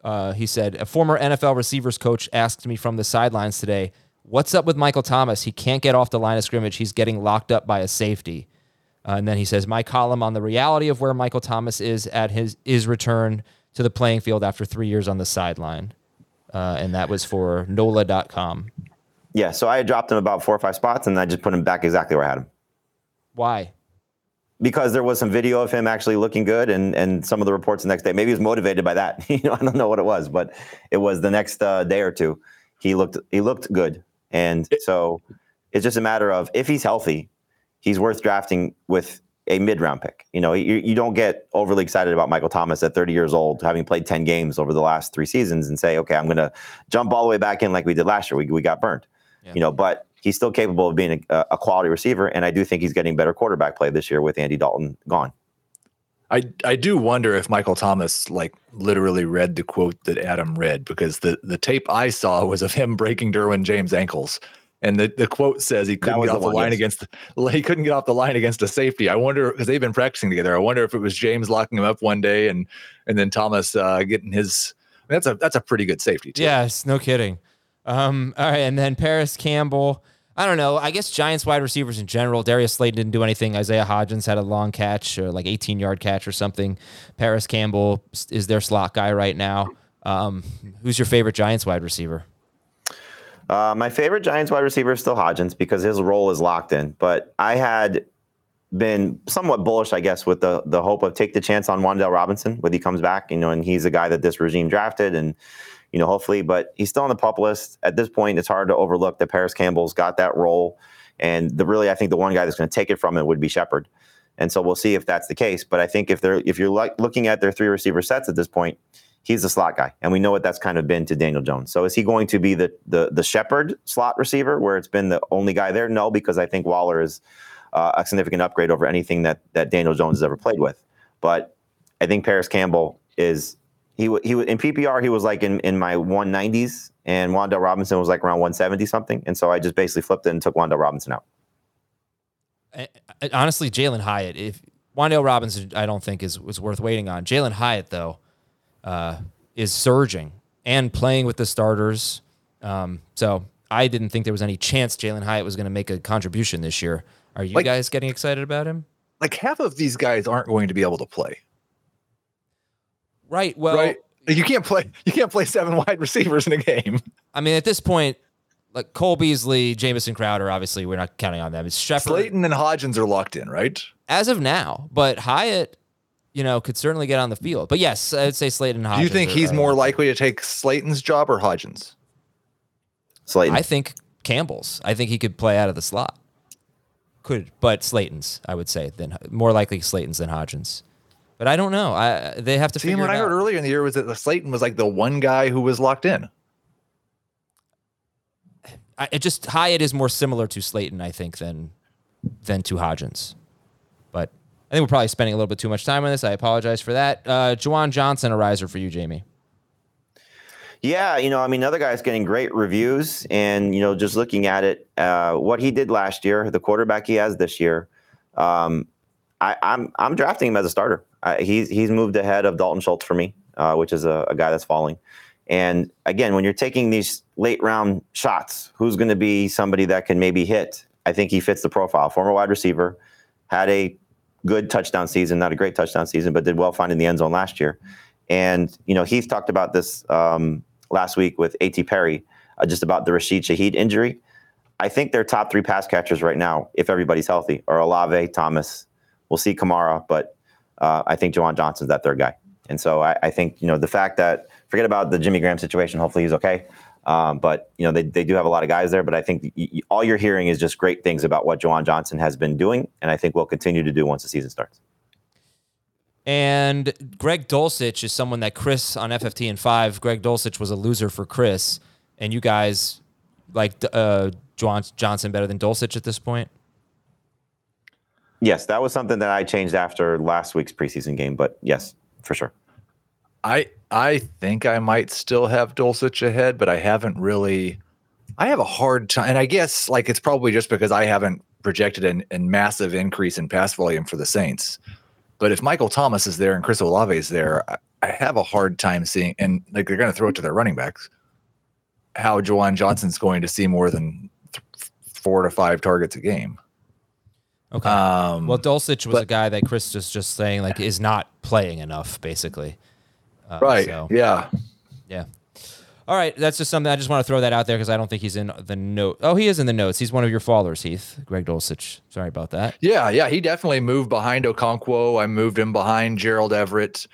uh, he said, a former NFL receivers coach asked me from the sidelines today, "What's up with Michael Thomas? He can't get off the line of scrimmage. He's getting locked up by a safety." Uh, and then he says, My column on the reality of where Michael Thomas is at his his return to the playing field after three years on the sideline. Uh, and that was for NOLA.com. Yeah, so I had dropped him about four or five spots, and I just put him back exactly where I had him. Why? Because there was some video of him actually looking good, and and some of the reports the next day. Maybe he was motivated by that. (laughs) you know, I don't know what it was, but it was the next uh, day or two. He looked he looked good, and so it's just a matter of if he's healthy, he's worth drafting with a mid round pick. You know, you, you don't get overly excited about Michael Thomas at 30 years old, having played 10 games over the last three seasons, and say, okay, I'm going to jump all the way back in like we did last year. We, we got burned. Yeah. You know, but he's still capable of being a, a, quality receiver, and I do think he's getting better quarterback play this year with Andy Dalton gone. I I do wonder if Michael Thomas like literally read the quote that Adam read because the the tape I saw was of him breaking Derwin James ankles and the, the quote says he couldn't get off the, one, line yes. against the, (laughs) he couldn't get off the line against a safety. I wonder because they've been practicing together. I wonder if it was James locking him up one day and and then Thomas uh, getting his. that's a that's a pretty good safety. Too. Yes, no kidding. Um, all right, and then Parris Campbell. I don't know. I guess Giants wide receivers in general. Darius Slayton didn't do anything. Isaiah Hodgins had a long catch or like 18 yard catch or something. Parris Campbell is their slot guy right now. Um, who's your favorite Giants wide receiver? Uh, my favorite Giants wide receiver is still Hodgins because his role is locked in. But I had been somewhat bullish, I guess, with the the hope of take the chance on Wan'Dale Robinson when he comes back. You know, and he's a guy that this regime drafted, and you know, hopefully, but he's still on the pup list. At this point, it's hard to overlook that Parris Campbell's got that role, and the really, I think the one guy that's going to take it from it would be Shepard. And so we'll see if that's the case. But I think if they're if you're like looking at their three receiver sets at this point, he's the slot guy, and we know what that's kind of been to Daniel Jones. So is he going to be the the the Shepard slot receiver, where it's been the only guy there? No, because I think Waller is uh, a significant upgrade over anything that that Daniel Jones has ever played with. But I think Parris Campbell is he he in PPR he was like in in my 190s, and Wan'Dale Robinson was like around 170 something, and so I just basically flipped it and took Wan'Dale Robinson out. Honestly, Jalin Hyatt, if Wan'Dale Robinson, I don't think is was worth waiting on. Jalin Hyatt, though, uh, is surging and playing with the starters. Um, so I didn't think there was any chance Jalin Hyatt was going to make a contribution this year. Are you like, guys getting excited about him? Like half of these guys aren't going to be able to play. Right. Well, right. You can't play. You can't play seven wide receivers in a game. I mean, at this point, like Cole Beasley, Jamison Crowder, obviously we're not counting on them. It's Shepard. Slayton and Hodgins are locked in, right? As of now, but Hyatt you know, could certainly get on the field. But yes, I'd say Slayton Hodgins. Do you think he's are, more likely to take Slayton's job or Hodgins? Slayton. I think Campbell's. I think he could play out of the slot. Could, but Slayton's, I would say, then more likely Slayton's than Hodgins. But I don't know. I they have to See, what I heard earlier in the year was that Slayton was like the one guy who was locked in. I, it just Hyatt is more similar to Slayton, I think, than than to Hodgins. But I think we're probably spending a little bit too much time on this. I apologize for that. Uh, Juwan Johnson, a riser for you, Jamey. Yeah, you know, I mean, another guy's getting great reviews, and you know, just looking at it, uh, what he did last year, the quarterback he has this year, um, I, am I'm, I'm drafting him as a starter. I, he's he's moved ahead of Dalton Schultz for me, uh, which is a, a, guy that's falling. And again, when you're taking these late round shots, who's going to be somebody that can maybe hit? I think he fits the profile. Former wide receiver, had a good touchdown season, not a great touchdown season, but did well finding the end zone last year. And you know, Heath talked about this um, last week with A.T. Perry, uh, just about the Rashid Shaheed injury. I think their top three pass catchers right now, if everybody's healthy, are Olave, Thomas. We'll see Kamara, but uh, I think Juwan Johnson's that third guy. And so I, I, think you know the fact that forget about the Jimmy Graham situation. Hopefully he's okay. Um, but you know they, they do have a lot of guys there. But I think y- all you're hearing is just great things about what Juwan Johnson has been doing, and I think will continue to do once the season starts. And Greg Dulcich is someone that Chris on FFT and five. Greg Dulcich was a loser for Chris, and you guys like uh, Juwan Johnson better than Dulcich at this point. Yes, that was something that I changed after last week's preseason game. But yes, for sure. I I think I might still have Dulcich ahead, but I haven't really. I have a hard time, and I guess like it's probably just because I haven't projected an, a massive increase in pass volume for the Saints. But if Michael Thomas is there and Chris Olave is there, I, I have a hard time seeing, and like they're going to throw it to their running backs, how Juwan Johnson's going to see more than th- four to five targets a game. Okay. Um, well, Dulcich was but- a guy that Chris was just saying like is not playing enough, basically. Uh, right. so- Yeah. Yeah. All right, that's just something I just want to throw that out there because I don't think he's in the note. Oh, he is in the notes. He's one of your followers, Heath. Greg Dulcich. Sorry about that. Yeah, yeah, he definitely moved behind Okonkwo. I moved him behind Gerald Everett.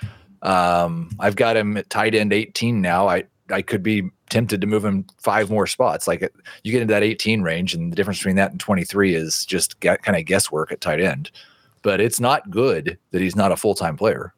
Um, I've got him at tight end 18 now. I I could be tempted to move him five more spots. Like it, you get into that 18 range, and the difference between that and 23 is just get, kind of guesswork at tight end. But it's not good that he's not a full time player.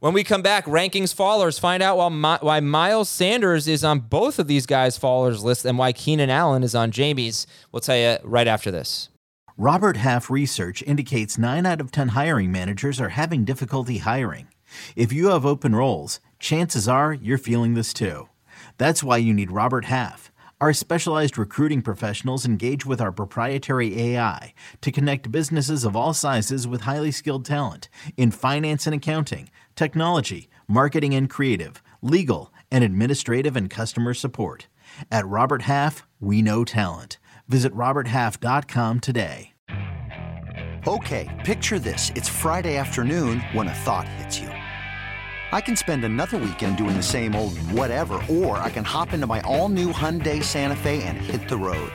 When we come back, rankings fallers, find out why, why Miles Sanders is on both of these guys' fallers list and why Keenan Allen is on Jamey's. We'll tell you right after this. Robert Half research indicates 9 out of 10 hiring managers are having difficulty hiring. If you have open roles, chances are you're feeling this too. That's why you need Robert Half. Our specialized recruiting professionals engage with our proprietary AI to connect businesses of all sizes with highly skilled talent in finance and accounting, technology, marketing and creative, legal, and administrative and customer support. At Robert Half, we know talent. Visit RobertHalf.com today. Okay, picture this. It's Friday afternoon when a thought hits you. I can spend another weekend doing the same old whatever, or I can hop into my all new Hyundai Santa Fe and hit the road.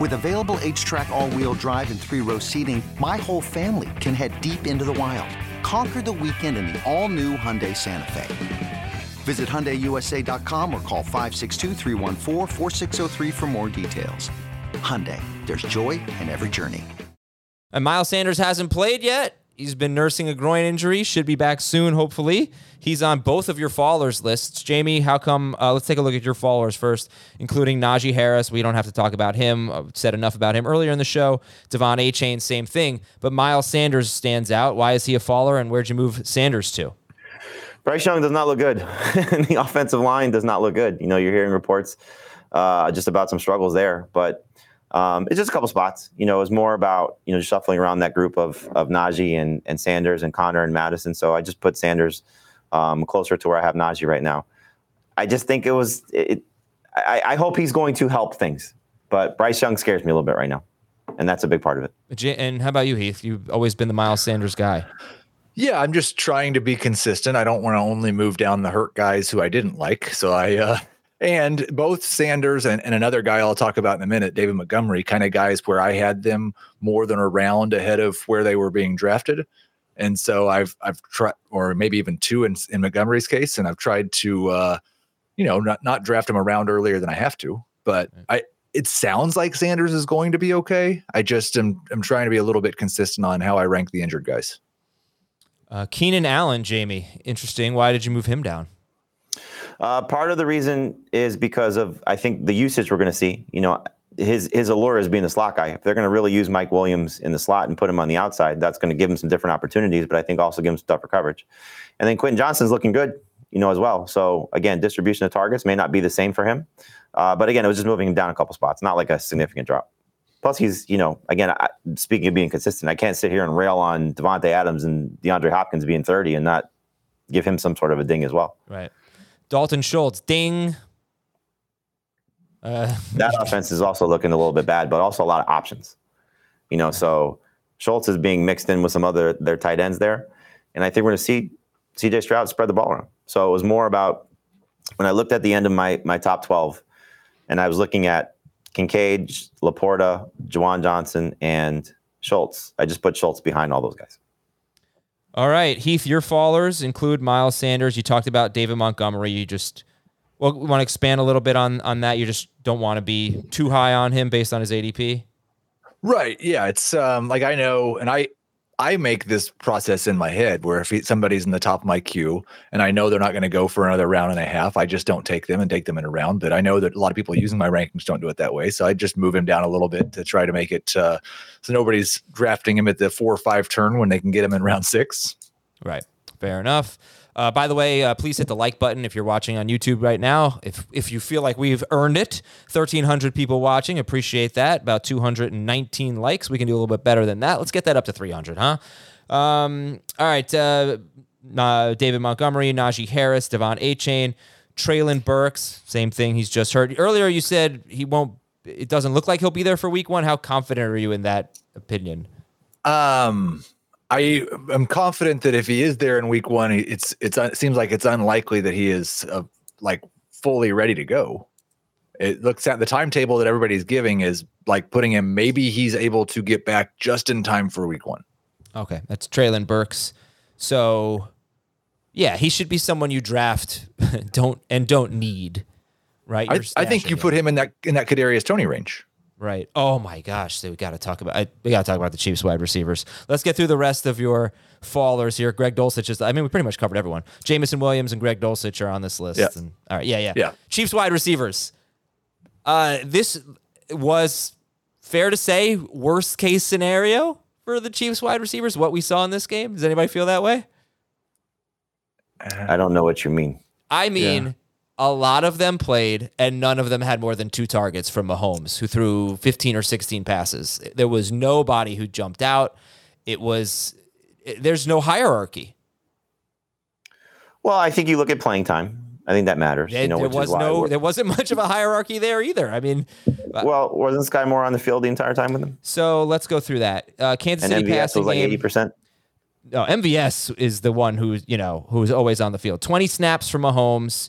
With available HTRAC, all wheel drive, and three row seating, my whole family can head deep into the wild. Conquer the weekend in the all new Hyundai Santa Fe. Visit HyundaiUSA.com or call 562-314-4603 for more details. Hyundai, there's joy in every journey. And Miles Sanders hasn't played yet. He's been nursing a groin injury. Should be back soon, hopefully. He's on both of your followers lists. Jamey, how come? Uh, let's take a look at your followers first, including Najee Harris. We don't have to talk about him. I've said enough about him earlier in the show. De'Von Achane, same thing. But Miles Sanders stands out. Why is he a follower, and where'd you move Sanders to? Bryce Young does not look good. (laughs) the offensive line does not look good. You know, you're hearing reports uh, just about some struggles there, but um, it's just a couple spots. You know, it was more about you know just shuffling around that group of of Najee and and Sanders and Conner and Mattison. So I just put Sanders um, closer to where I have Najee right now. I just think it was. It, I, I hope he's going to help things, but Bryce Young scares me a little bit right now, and that's a big part of it. And how about you, Heath? You've always been the Miles Sanders guy. Yeah, I'm just trying to be consistent. I don't want to only move down the hurt guys who I didn't like. So I uh and both Sanders and, and another guy I'll talk about in a minute, David Montgomery, kind of guys where I had them more than a round ahead of where they were being drafted. And so I've I've tried or maybe even two in, in Montgomery's case, and I've tried to uh, you know, not not draft him around earlier than I have to. But I it sounds like Sanders is going to be okay. I just am I'm trying to be a little bit consistent on how I rank the injured guys. Uh, Keenan Allen, Jamey. Interesting. Why did you move him down? Uh, part of the reason is because of I think the usage we're going to see. You know, his his allure is being the slot guy. If they're going to really use Mike Williams in the slot and put him on the outside, that's going to give him some different opportunities. But I think also give him some tougher coverage. And then Quentin Johnston's looking good, you know, as well. So again, distribution of targets may not be the same for him. Uh, but again, it was just moving him down a couple spots, not like a significant drop. Plus, he's you know, again, I, speaking of being consistent, I can't sit here and rail on Davante Adams and DeAndre Hopkins being 30 and not give him some sort of a ding as well. Right. Dalton Schultz, ding. Uh, (laughs) that offense is also looking a little bit bad, but also a lot of options. You know, so Schultz is being mixed in with some other their tight ends there, and I think we're going to see C.J. Stroud spread the ball around. So it was more about when I looked at the end of my my top twelve, and I was looking at Kincaid, LaPorta, Juwan Johnson, and Schultz. I just put Schultz behind all those guys. All right, Heath, your followers include Miles Sanders. You talked about David Montgomery. You just well, we want to expand a little bit on on that. You just don't want to be too high on him based on his ADP. Right. Yeah. It's um like I know, and I I make this process in my head where if somebody's in the top of my queue and I know they're not going to go for another round and a half, I just don't take them and take them in a round. But I know that a lot of people using my rankings don't do it that way, so I just move him down a little bit to try to make it uh, so nobody's drafting him at the four or five turn when they can get him in round six. Right. Fair enough. Uh, by the way, uh, please hit the like button if you're watching on YouTube right now. If if you feel like we've earned it, 1,300 people watching, appreciate that. About 219 likes. We can do a little bit better than that. Let's get that up to 300, huh? Um, all right. Uh, David Montgomery, Najee Harris, Devon A. Chain, Treylon Burks, same thing. He's just hurt. Earlier, you said he won't. It doesn't look like he'll be there for Week One. How confident are you in that opinion? Um, I am confident that if he is there in week one, it's it's it seems like it's unlikely that he is uh, like fully ready to go. It looks at the timetable that everybody's giving is like putting him. Maybe he's able to get back just in time for week one. Okay, that's Treylon Burks. So, yeah, he should be someone you draft, (laughs) don't and don't need, right? I, I think you him. put him in that in that Kadarius Toney range. Right. Oh my gosh. So we got to talk about. I, we got to talk about the Chiefs wide receivers. Let's get through the rest of your fallers here. Greg Dulcich is. I mean, we pretty much covered everyone. Jameson Williams and Greg Dulcich are on this list. Yeah. And, all right. Yeah. Yeah. Yeah. Chiefs wide receivers. Uh, this was fair to say worst case scenario for the Chiefs wide receivers. What we saw in this game. Does anybody feel that way? I don't know what you mean. I mean, a lot of them played, and none of them had more than two targets from Mahomes, who threw 15 or 16 passes. There was nobody who jumped out. It was, there's no hierarchy. Well, I think you look at playing time. I think that matters. you know, there was no, there wasn't much of a hierarchy there either. I mean, well, wasn't Sky Moore on the field the entire time with him? so let's go through that. Uh, Kansas And City MVS passing was like game. eighty percent. no, MVS is the one who's you know who's always on the field. Twenty snaps from Mahomes,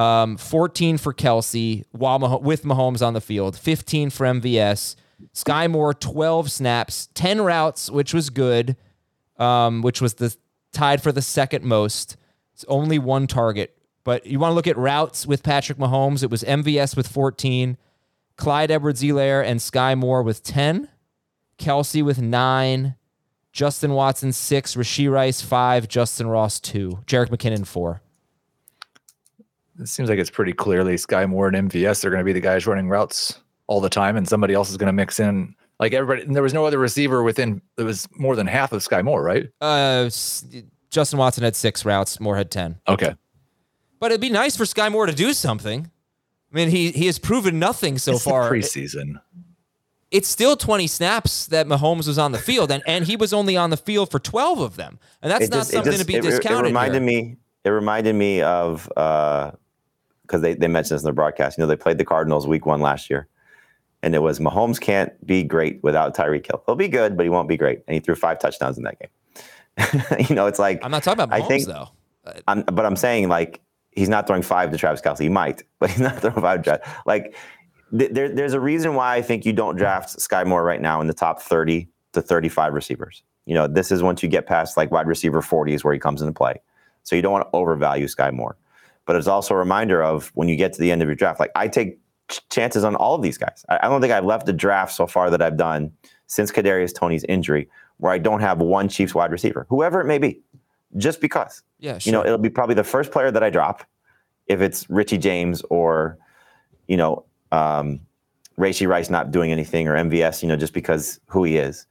um, fourteen for Kelce while Mah- with Mahomes on the field, fifteen for MVS. Sky Moore twelve snaps, ten routes, which was good, um, which was the tied for the second most. It's only one target, but you want to look at routes with Patrick Mahomes. It was MVS with fourteen, Clyde Edwards-Helaire and Sky Moore with ten, Kelce with nine. Justin Watson six, Rashee Rice five, Justin Ross two, Jerick McKinnon four. It seems like it's pretty clearly Sky Moore and MVS They're going to be the guys running routes all the time, and somebody else is going to mix in. Like everybody, and there was no other receiver within. There was more than half of Sky Moore, right? Uh, Justin Watson had six routes, Moore had ten. Okay, But it'd be nice for Sky Moore to do something. I mean, he he has proven nothing so It's the far. preseason. it's still 20 snaps that Mahomes was on the field, and, and he was only on the field for 12 of them. And that's It not just- something just- to be it, it discounted. reminded here. me. It reminded me of because they they mentioned this in the broadcast. You know, they played the Cardinals week one last year, and it was Mahomes can't be great without Tyreek Hill. He'll be good, but he won't be great. And he threw five touchdowns in that game. (laughs) you know, it's like I'm not talking about I Mahomes, think- though. Uh, I'm, but I'm saying like he's not throwing five to Travis Kelce. He might, (laughs) but he's not throwing five to Travis. Like th- there, there's a reason why I think you don't draft Sky Moore right now in the top 30 to 35 receivers. You know, this is once you get past like wide receiver 40 is where he comes into play. So you don't want to overvalue Sky Moore. But it's also a reminder of when you get to the end of your draft, like I take chances on all of these guys. I, I don't think I've left a draft so far that I've done since Kadarius Toney's injury where I don't have one Chiefs wide receiver, whoever it may be, just because. Yeah, You know, it'll be probably the first player that I drop if it's Richie James or, you know, um, Rashee Rice not doing anything or MVS, you know, just because who he is.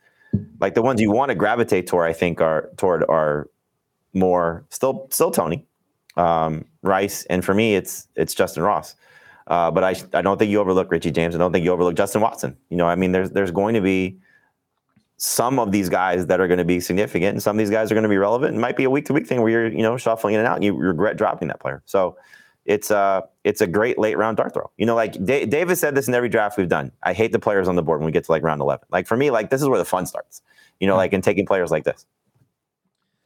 Like the ones you want to gravitate toward, I think, are toward are more still still Tony, um, Rice, and for me, it's it's Justin Ross. Uh, but I I don't think you overlook Richie James. I don't think you overlook Justin Watson. You know, I mean, there's there's going to be some of these guys that are going to be significant, and some of these guys are going to be relevant. It might be a week to week thing where you're you know shuffling in and out, and you regret dropping that player. So it's uh it's a great late round dart throw. You know, like Da- David said this in every draft we've done. I hate the players on the board when we get to like round eleven. Like for me, like this is where the fun starts. You know, like in taking players like this.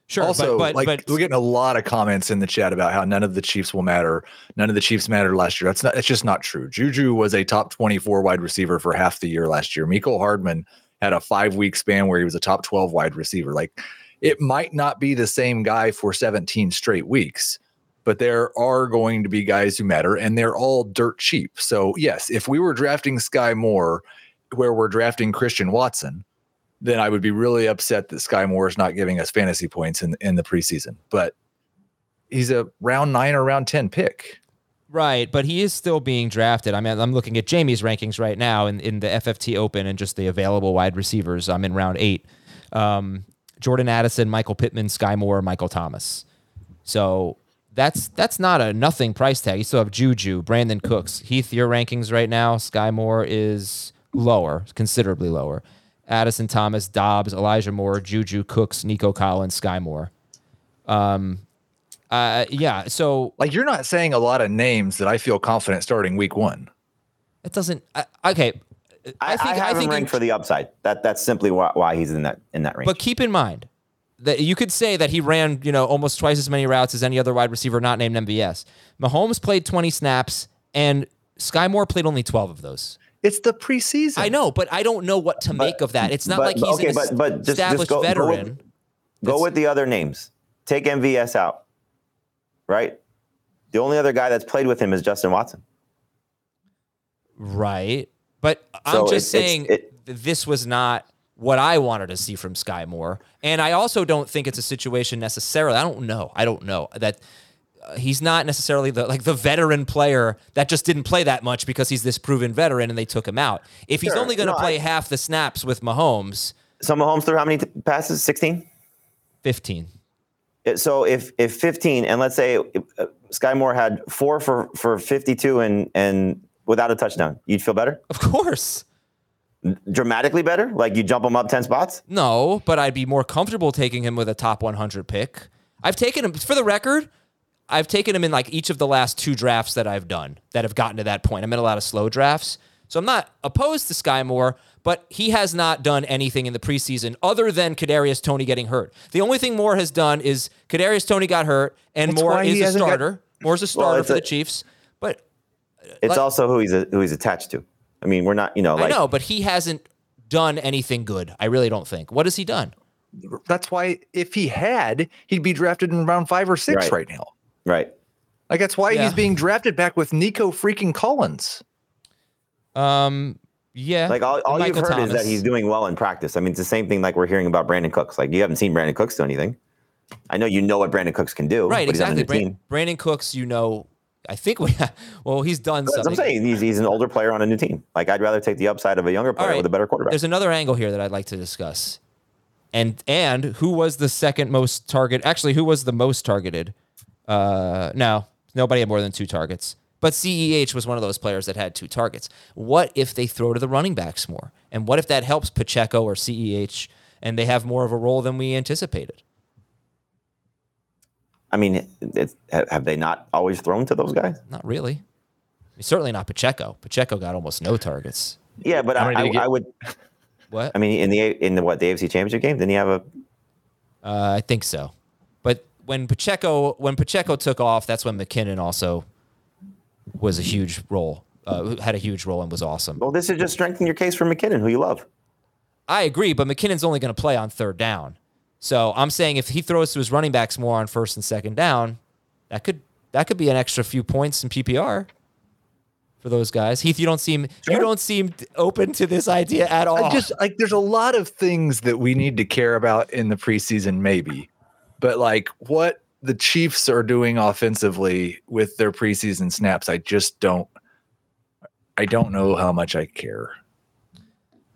Sure, also, but, but, like but we're getting a lot of comments in the chat about how none of the Chiefs will matter. None of the Chiefs mattered last year. That's not. It's just not true. Juju was a top twenty-four wide receiver for half the year last year. Mecole Hardman had a five-week span where he was a top twelve wide receiver. Like it might not be the same guy for seventeen straight weeks, but there are going to be guys who matter, and they're all dirt cheap. So yes, if we were drafting Sky Moore, where we're drafting Christian Watson then I would be really upset that Sky Moore is not giving us fantasy points in in the preseason. But he's a round nine or round ten pick. Right, but he is still being drafted. I mean, I'm looking at Jamey's rankings right now in, in the FFT Open and just the available wide receivers. I'm in round eight. Um, Jordan Addison, Michael Pittman, Sky Moore, Michael Thomas. So that's that's not a nothing price tag. You still have Juju, Brandin Cooks, Heath. Your rankings right now, Sky Moore is lower, considerably lower. Addison Thomas, Doubs, Elijah Moore, Juju, Cooks, Nico Collins, Sky Moore. Um, uh, yeah. So Like you're not saying a lot of names that I feel confident starting week one. It doesn't. I, okay, I, I, think have think him ranked for the upside. That that's simply why, why he's in that in that range. But keep in mind that you could say that he ran, you know, almost twice as many routes as any other wide receiver not named MVS. Mahomes played 20 snaps and Sky Moore played only 12 of those. It's the preseason. I know, but I don't know what to make of that. It's not but- like he's okay, an but- but just- just established go- go with- veteran. Go with the other names. Take MVS out. Right. The only other guy that's played with him is Justin Watson. Right. But I'm So just it- saying it- this was not what I wanted to see from Sky Moore. And I also don't think it's a situation necessarily. I don't know. I don't know that he's not necessarily the like the veteran player that just didn't play that much because he's this proven veteran and they took him out. If he's only going to No, play I- half the snaps with Mahomes, So Mahomes threw how many t- passes? 16? 15. It- So if if 15 and let's say uh, Sky Moore had 4 for for 52 and and without a touchdown, you'd feel better? Of course. Dramatically better? Like you jump him up 10 spots? No, but I'd be more comfortable taking him with a top 100 pick. I've taken him for the record. I've taken him in like each of the last two drafts that I've done that have gotten to that point. I'm in a lot of slow drafts, so I'm not opposed to Sky Moore, but he has not done anything in the preseason other than Kadarius Toney getting hurt. The only thing Moore has done is Kadarius Toney got hurt, and That's Moore is he a hasn't got- starter. Moore's a starter it's for a- the Chiefs, but uh, It's Like- also who he's a, who he's attached to. I mean, we're not, you know, like I know, but he hasn't done anything good. I really don't think. What has he done? That's why if he had, he'd be drafted in round five or six Right. right, now. Right. Like that's why Yeah. he's being drafted back with Nico freaking Collins. Um, yeah, Like all, all you've Michael heard is that he's doing well in practice. I mean, it's the same thing like we're hearing about Brandin Cooks. Like you haven't seen Brandin Cooks do anything. I know you know what Brandin Cooks can do. Right, but he's on a exactly. new Bran- team. Brandon Cooks, you know, I think we, well, he's done That's what something. I'm saying. He's, he's an older player on a new team. Like I'd rather take the upside of a younger player right, with a better quarterback. There's another angle here that I'd like to discuss, and and who was the second most target? Actually, who was the most targeted? Uh, no, nobody had more than two targets. But CEH was one of those players that had two targets. What if they throw to the running backs more? And what if that helps Pacheco or CEH and they have more of a role than we anticipated? I mean, have they not always thrown to those guys? Not really. I mean, certainly not Pacheco. Pacheco got almost no targets. Yeah, but I, I, get? I would. What? I mean, in the in the what the AFC Championship game, didn't he have a? Uh, I think so. But when Pacheco when Pacheco took off, that's when McKinnon also was a huge role. Uh, had a huge role and was awesome. Well, this is just strengthening your case for McKinnon, who you love. I agree, but McKinnon's only going to play on third down. So I'm saying if he throws to his running backs more on first and second down, that could that could be an extra few points in PPR for those guys. Heath, you don't seem you don't seem open to this idea at all. I just like there's a lot of things that we need to care about in the preseason, maybe, but like what the Chiefs are doing offensively with their preseason snaps, I just don't. I don't know how much I care.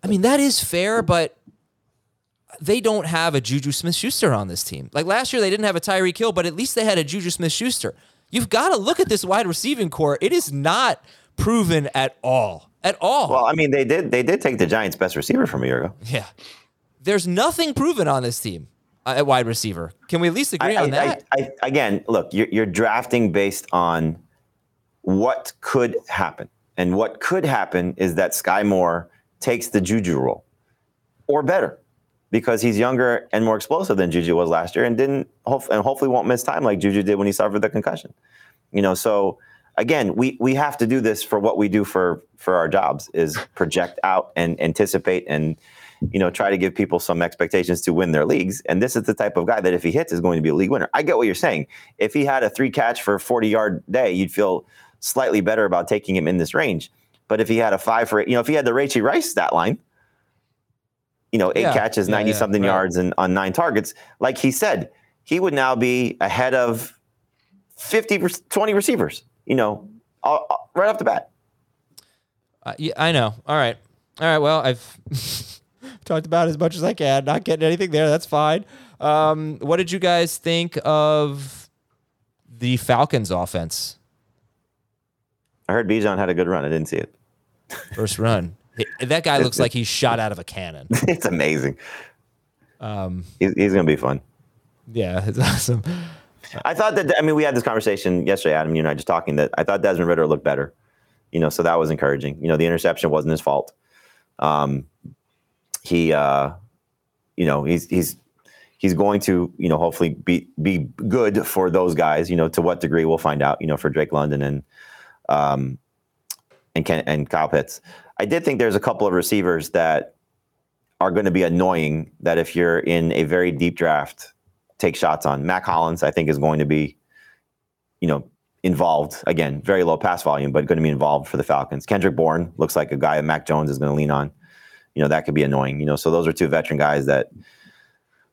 I mean, that is fair, but they don't have a Juju Smith Schuster on this team. Like last year, they didn't have a Tyreek Hill, but at least they had a Juju Smith Schuster. You've got to look at this wide receiving core. It is not proven at all. At all. Well, I mean, they did they did take the Giants' best receiver from a year ago. yeah. There's nothing proven on this team Uh, at wide receiver. Can we at least agree I, on I- that? I, I, again, look, you're, you're drafting based on what could happen, and what could happen is that Sky Moore takes the Juju role, or better, because he's younger and more explosive than Juju was last year, and didn't and hopefully won't miss time like Juju did when he suffered the concussion. You know, so again, we we have to do this for what we do for for our jobs is project out and anticipate and you know try to give people some expectations to win their leagues. And this is the type of guy that if he hits is going to be a league winner. I get what you're saying. If he had a three catch for 40 yard day, you'd feel slightly better about taking him in this range. But if he had a five for you know if he had the Rashee Rice stat line. You know, eight Yeah. catches, 90 yeah, something right. yards, and on nine targets. Like he said, he would now be ahead of 50, 20 receivers, you know, all- all- right off the bat. Uh, yeah, I know. All right. All right. Well, I've (laughs) talked about as much as I can. Not getting anything there. That's fine. Um, what did you guys think of the Falcons offense? I heard Bijan had a good run. I didn't see it. First run. That guy looks like he's shot out of a cannon. (laughs) it's amazing. Um, He's, he's going to be fun. yeah, (laughs) it's awesome. I thought that, I mean, we had this conversation yesterday, Adam, you and I just talking that I thought Desmond Ridder looked better, you know, so that was encouraging. You know, the interception wasn't his fault. Um, he, uh, you know, he's he's he's going to, you know, hopefully be be good for those guys. You know, to what degree we'll find out. You know, for Drake London and um, and Ken, and Kyle Pitts. I did think there's a couple of receivers that are going to be annoying. That if you're in a very deep draft, take shots on. Mack Hollins, I think, is going to be, you know, involved again. Very low pass volume, but going to be involved for the Falcons. Kendrick Bourne looks like a guy that Mac Jones is going to lean on. You know, that could be annoying. You know, so those are two veteran guys that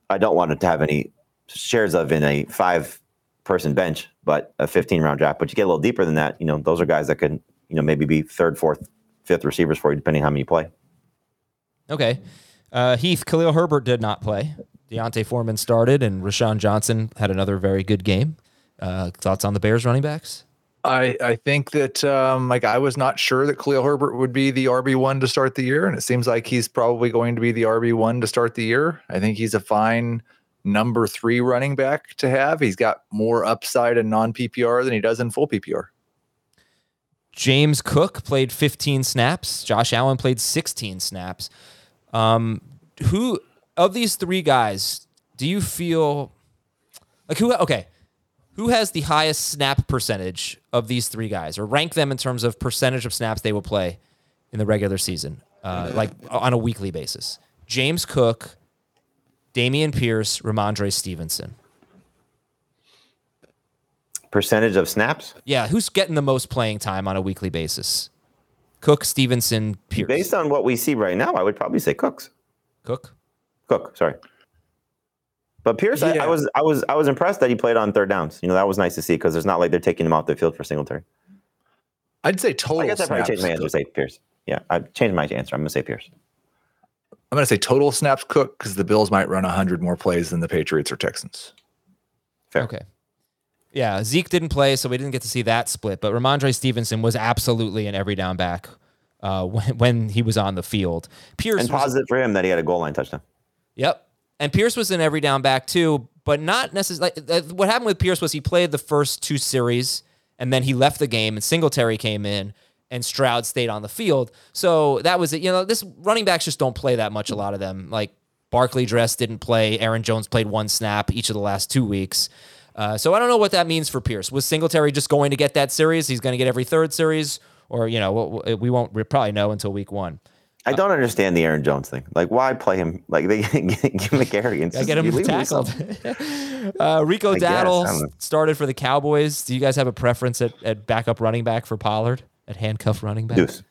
I don't want to have any shares of in a five person bench, but a 15 round draft. But you get a little deeper than that. You know, those are guys that could, you know, maybe be third, fourth, fifth receivers for you, depending on how many you play. Okay. Uh, Heath, Khalil Herbert did not play. D'Onta Foreman started, and Roschon Johnson had another very good game. Uh, thoughts on the Bears running backs? I, I think that um, like I was not sure that Khalil Herbert would be the RB one to start the year, and it seems like he's probably going to be the RB one to start the year. I think he's a fine number three running back to have. He's got more upside in non PPR than he does in full PPR. James Cook played 15 snaps. Josh Allen played 16 snaps. Um, who of these three guys do you feel like who? Okay, who has the highest snap percentage of these three guys, or rank them in terms of percentage of snaps they will play in the regular season, uh, like on a weekly basis? James Cook, Dameon Pierce, Rhamondre Stevenson. Percentage of snaps? Yeah, who's getting the most playing time on a weekly basis? Cook, Stevenson, Pierce. Based on what we see right now, I would probably say Cooks. Cook. Cook, sorry. But Pierce, I, I was I was I was impressed that he played on third downs. You know, that was nice to see because it's not like they're taking him off the field for Singletary. I'd say total. I guess I probably changed my answer to say Pierce. Yeah, I changed my answer. I'm gonna say Pierce. I'm going to say total snaps Cook because the Bills might run hundred more plays than the Patriots or Texans. Fair. Okay. Yeah, Zeke didn't play, so we didn't get to see that split. But Rhamondre Stevenson was absolutely an every down back uh, (laughs) when, when he was on the field. Pierce And was, positive for him that he had a goal line touchdown. Yep. And Pierce was an every down back too, but not necessarily. Like, uh, what happened with Pierce was he played the first two series and then he left the game and Singletary came in and Stroud stayed on the field. So that was it. You know, this running backs just don't play that much, a lot of them. Like Barkley Dress didn't play. Aaron Jones played one snap each of the last two weeks. Uh, so I don't know what that means for Pierce. Was Singletary just going to get that series? He's going to get every third series? Or, you know, we- won't we probably know until week one. I don't understand the Aaron Jones thing. Like, why play him? Like, they (laughs) give him a carry and I get him tackled. (laughs) uh, Rico Dowdle don't started for the Cowboys. Do you guys have a preference at, at backup running back for Pollard? At handcuff running back? Deuce.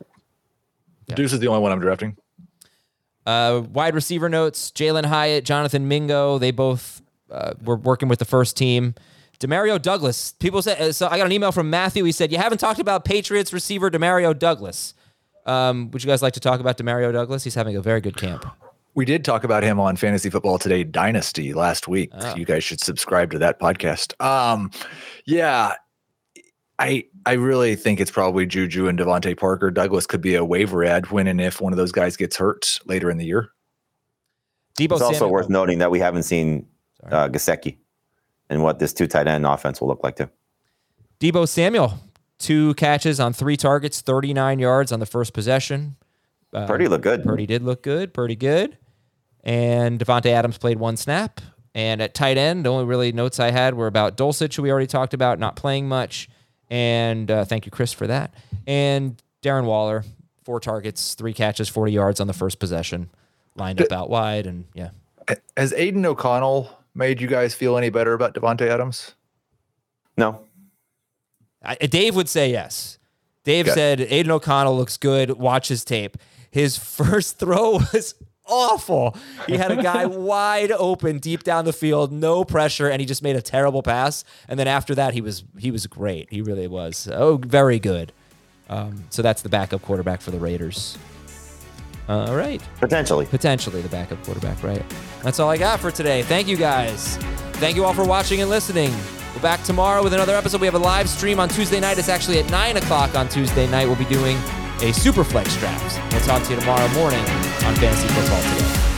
Deuce is the only one I'm drafting. Uh, wide receiver notes: Jalin Hyatt, Jonathan Mingo. They both uh, were working with the first team. Demario Douglas. People said. uh, So I got an email from Matthew. He said, "You haven't talked about Patriots receiver Demario Douglas. Um, would you guys like to talk about Demario Douglas? He's having a very good camp. We did talk about him on Fantasy Football Today Dynasty last week. Oh. You guys should subscribe to that podcast. Um, yeah, I I really think it's probably Juju and DeVante Parker. Douglas could be a waiver ad when and if one of those guys gets hurt later in the year. Debo It's also worth noting that we haven't seen uh, Gesicki and what this two tight end offense will look like too. Debo Samuel, two catches on three targets, 39 yards on the first possession. Uh, Purdy looked good. Purdy did look good, pretty good. And Davante Adams played one snap. And at tight end, the only really notes I had were about Dulcich, who we already talked about, not playing much. And uh, thank you, Chris, for that. And Darren Waller, four targets, three catches, 40 yards on the first possession, lined up out wide. And yeah. Has Aidan O'Connell made you guys feel any better about Davante Adams? No, I, Dave would say yes. Dave Okay. said Aidan O'Connell looks good. Watch his tape. His (laughs) first throw was awful. He had a guy (laughs) wide open deep down the field, no pressure, and he just made a terrible pass. And then after that, he was he was great. He really was. Oh, very good. Um, so that's the backup quarterback for the Raiders. All right. potentially. Potentially the backup quarterback, right? That's all I got for today. Thank you guys. Thank you all for watching and listening. We're back tomorrow with another episode. We have a live stream on Tuesday night. It's actually at 9 o'clock on Tuesday night. We'll be doing a Superflex draft. We'll talk to you tomorrow morning on Fantasy Football Today.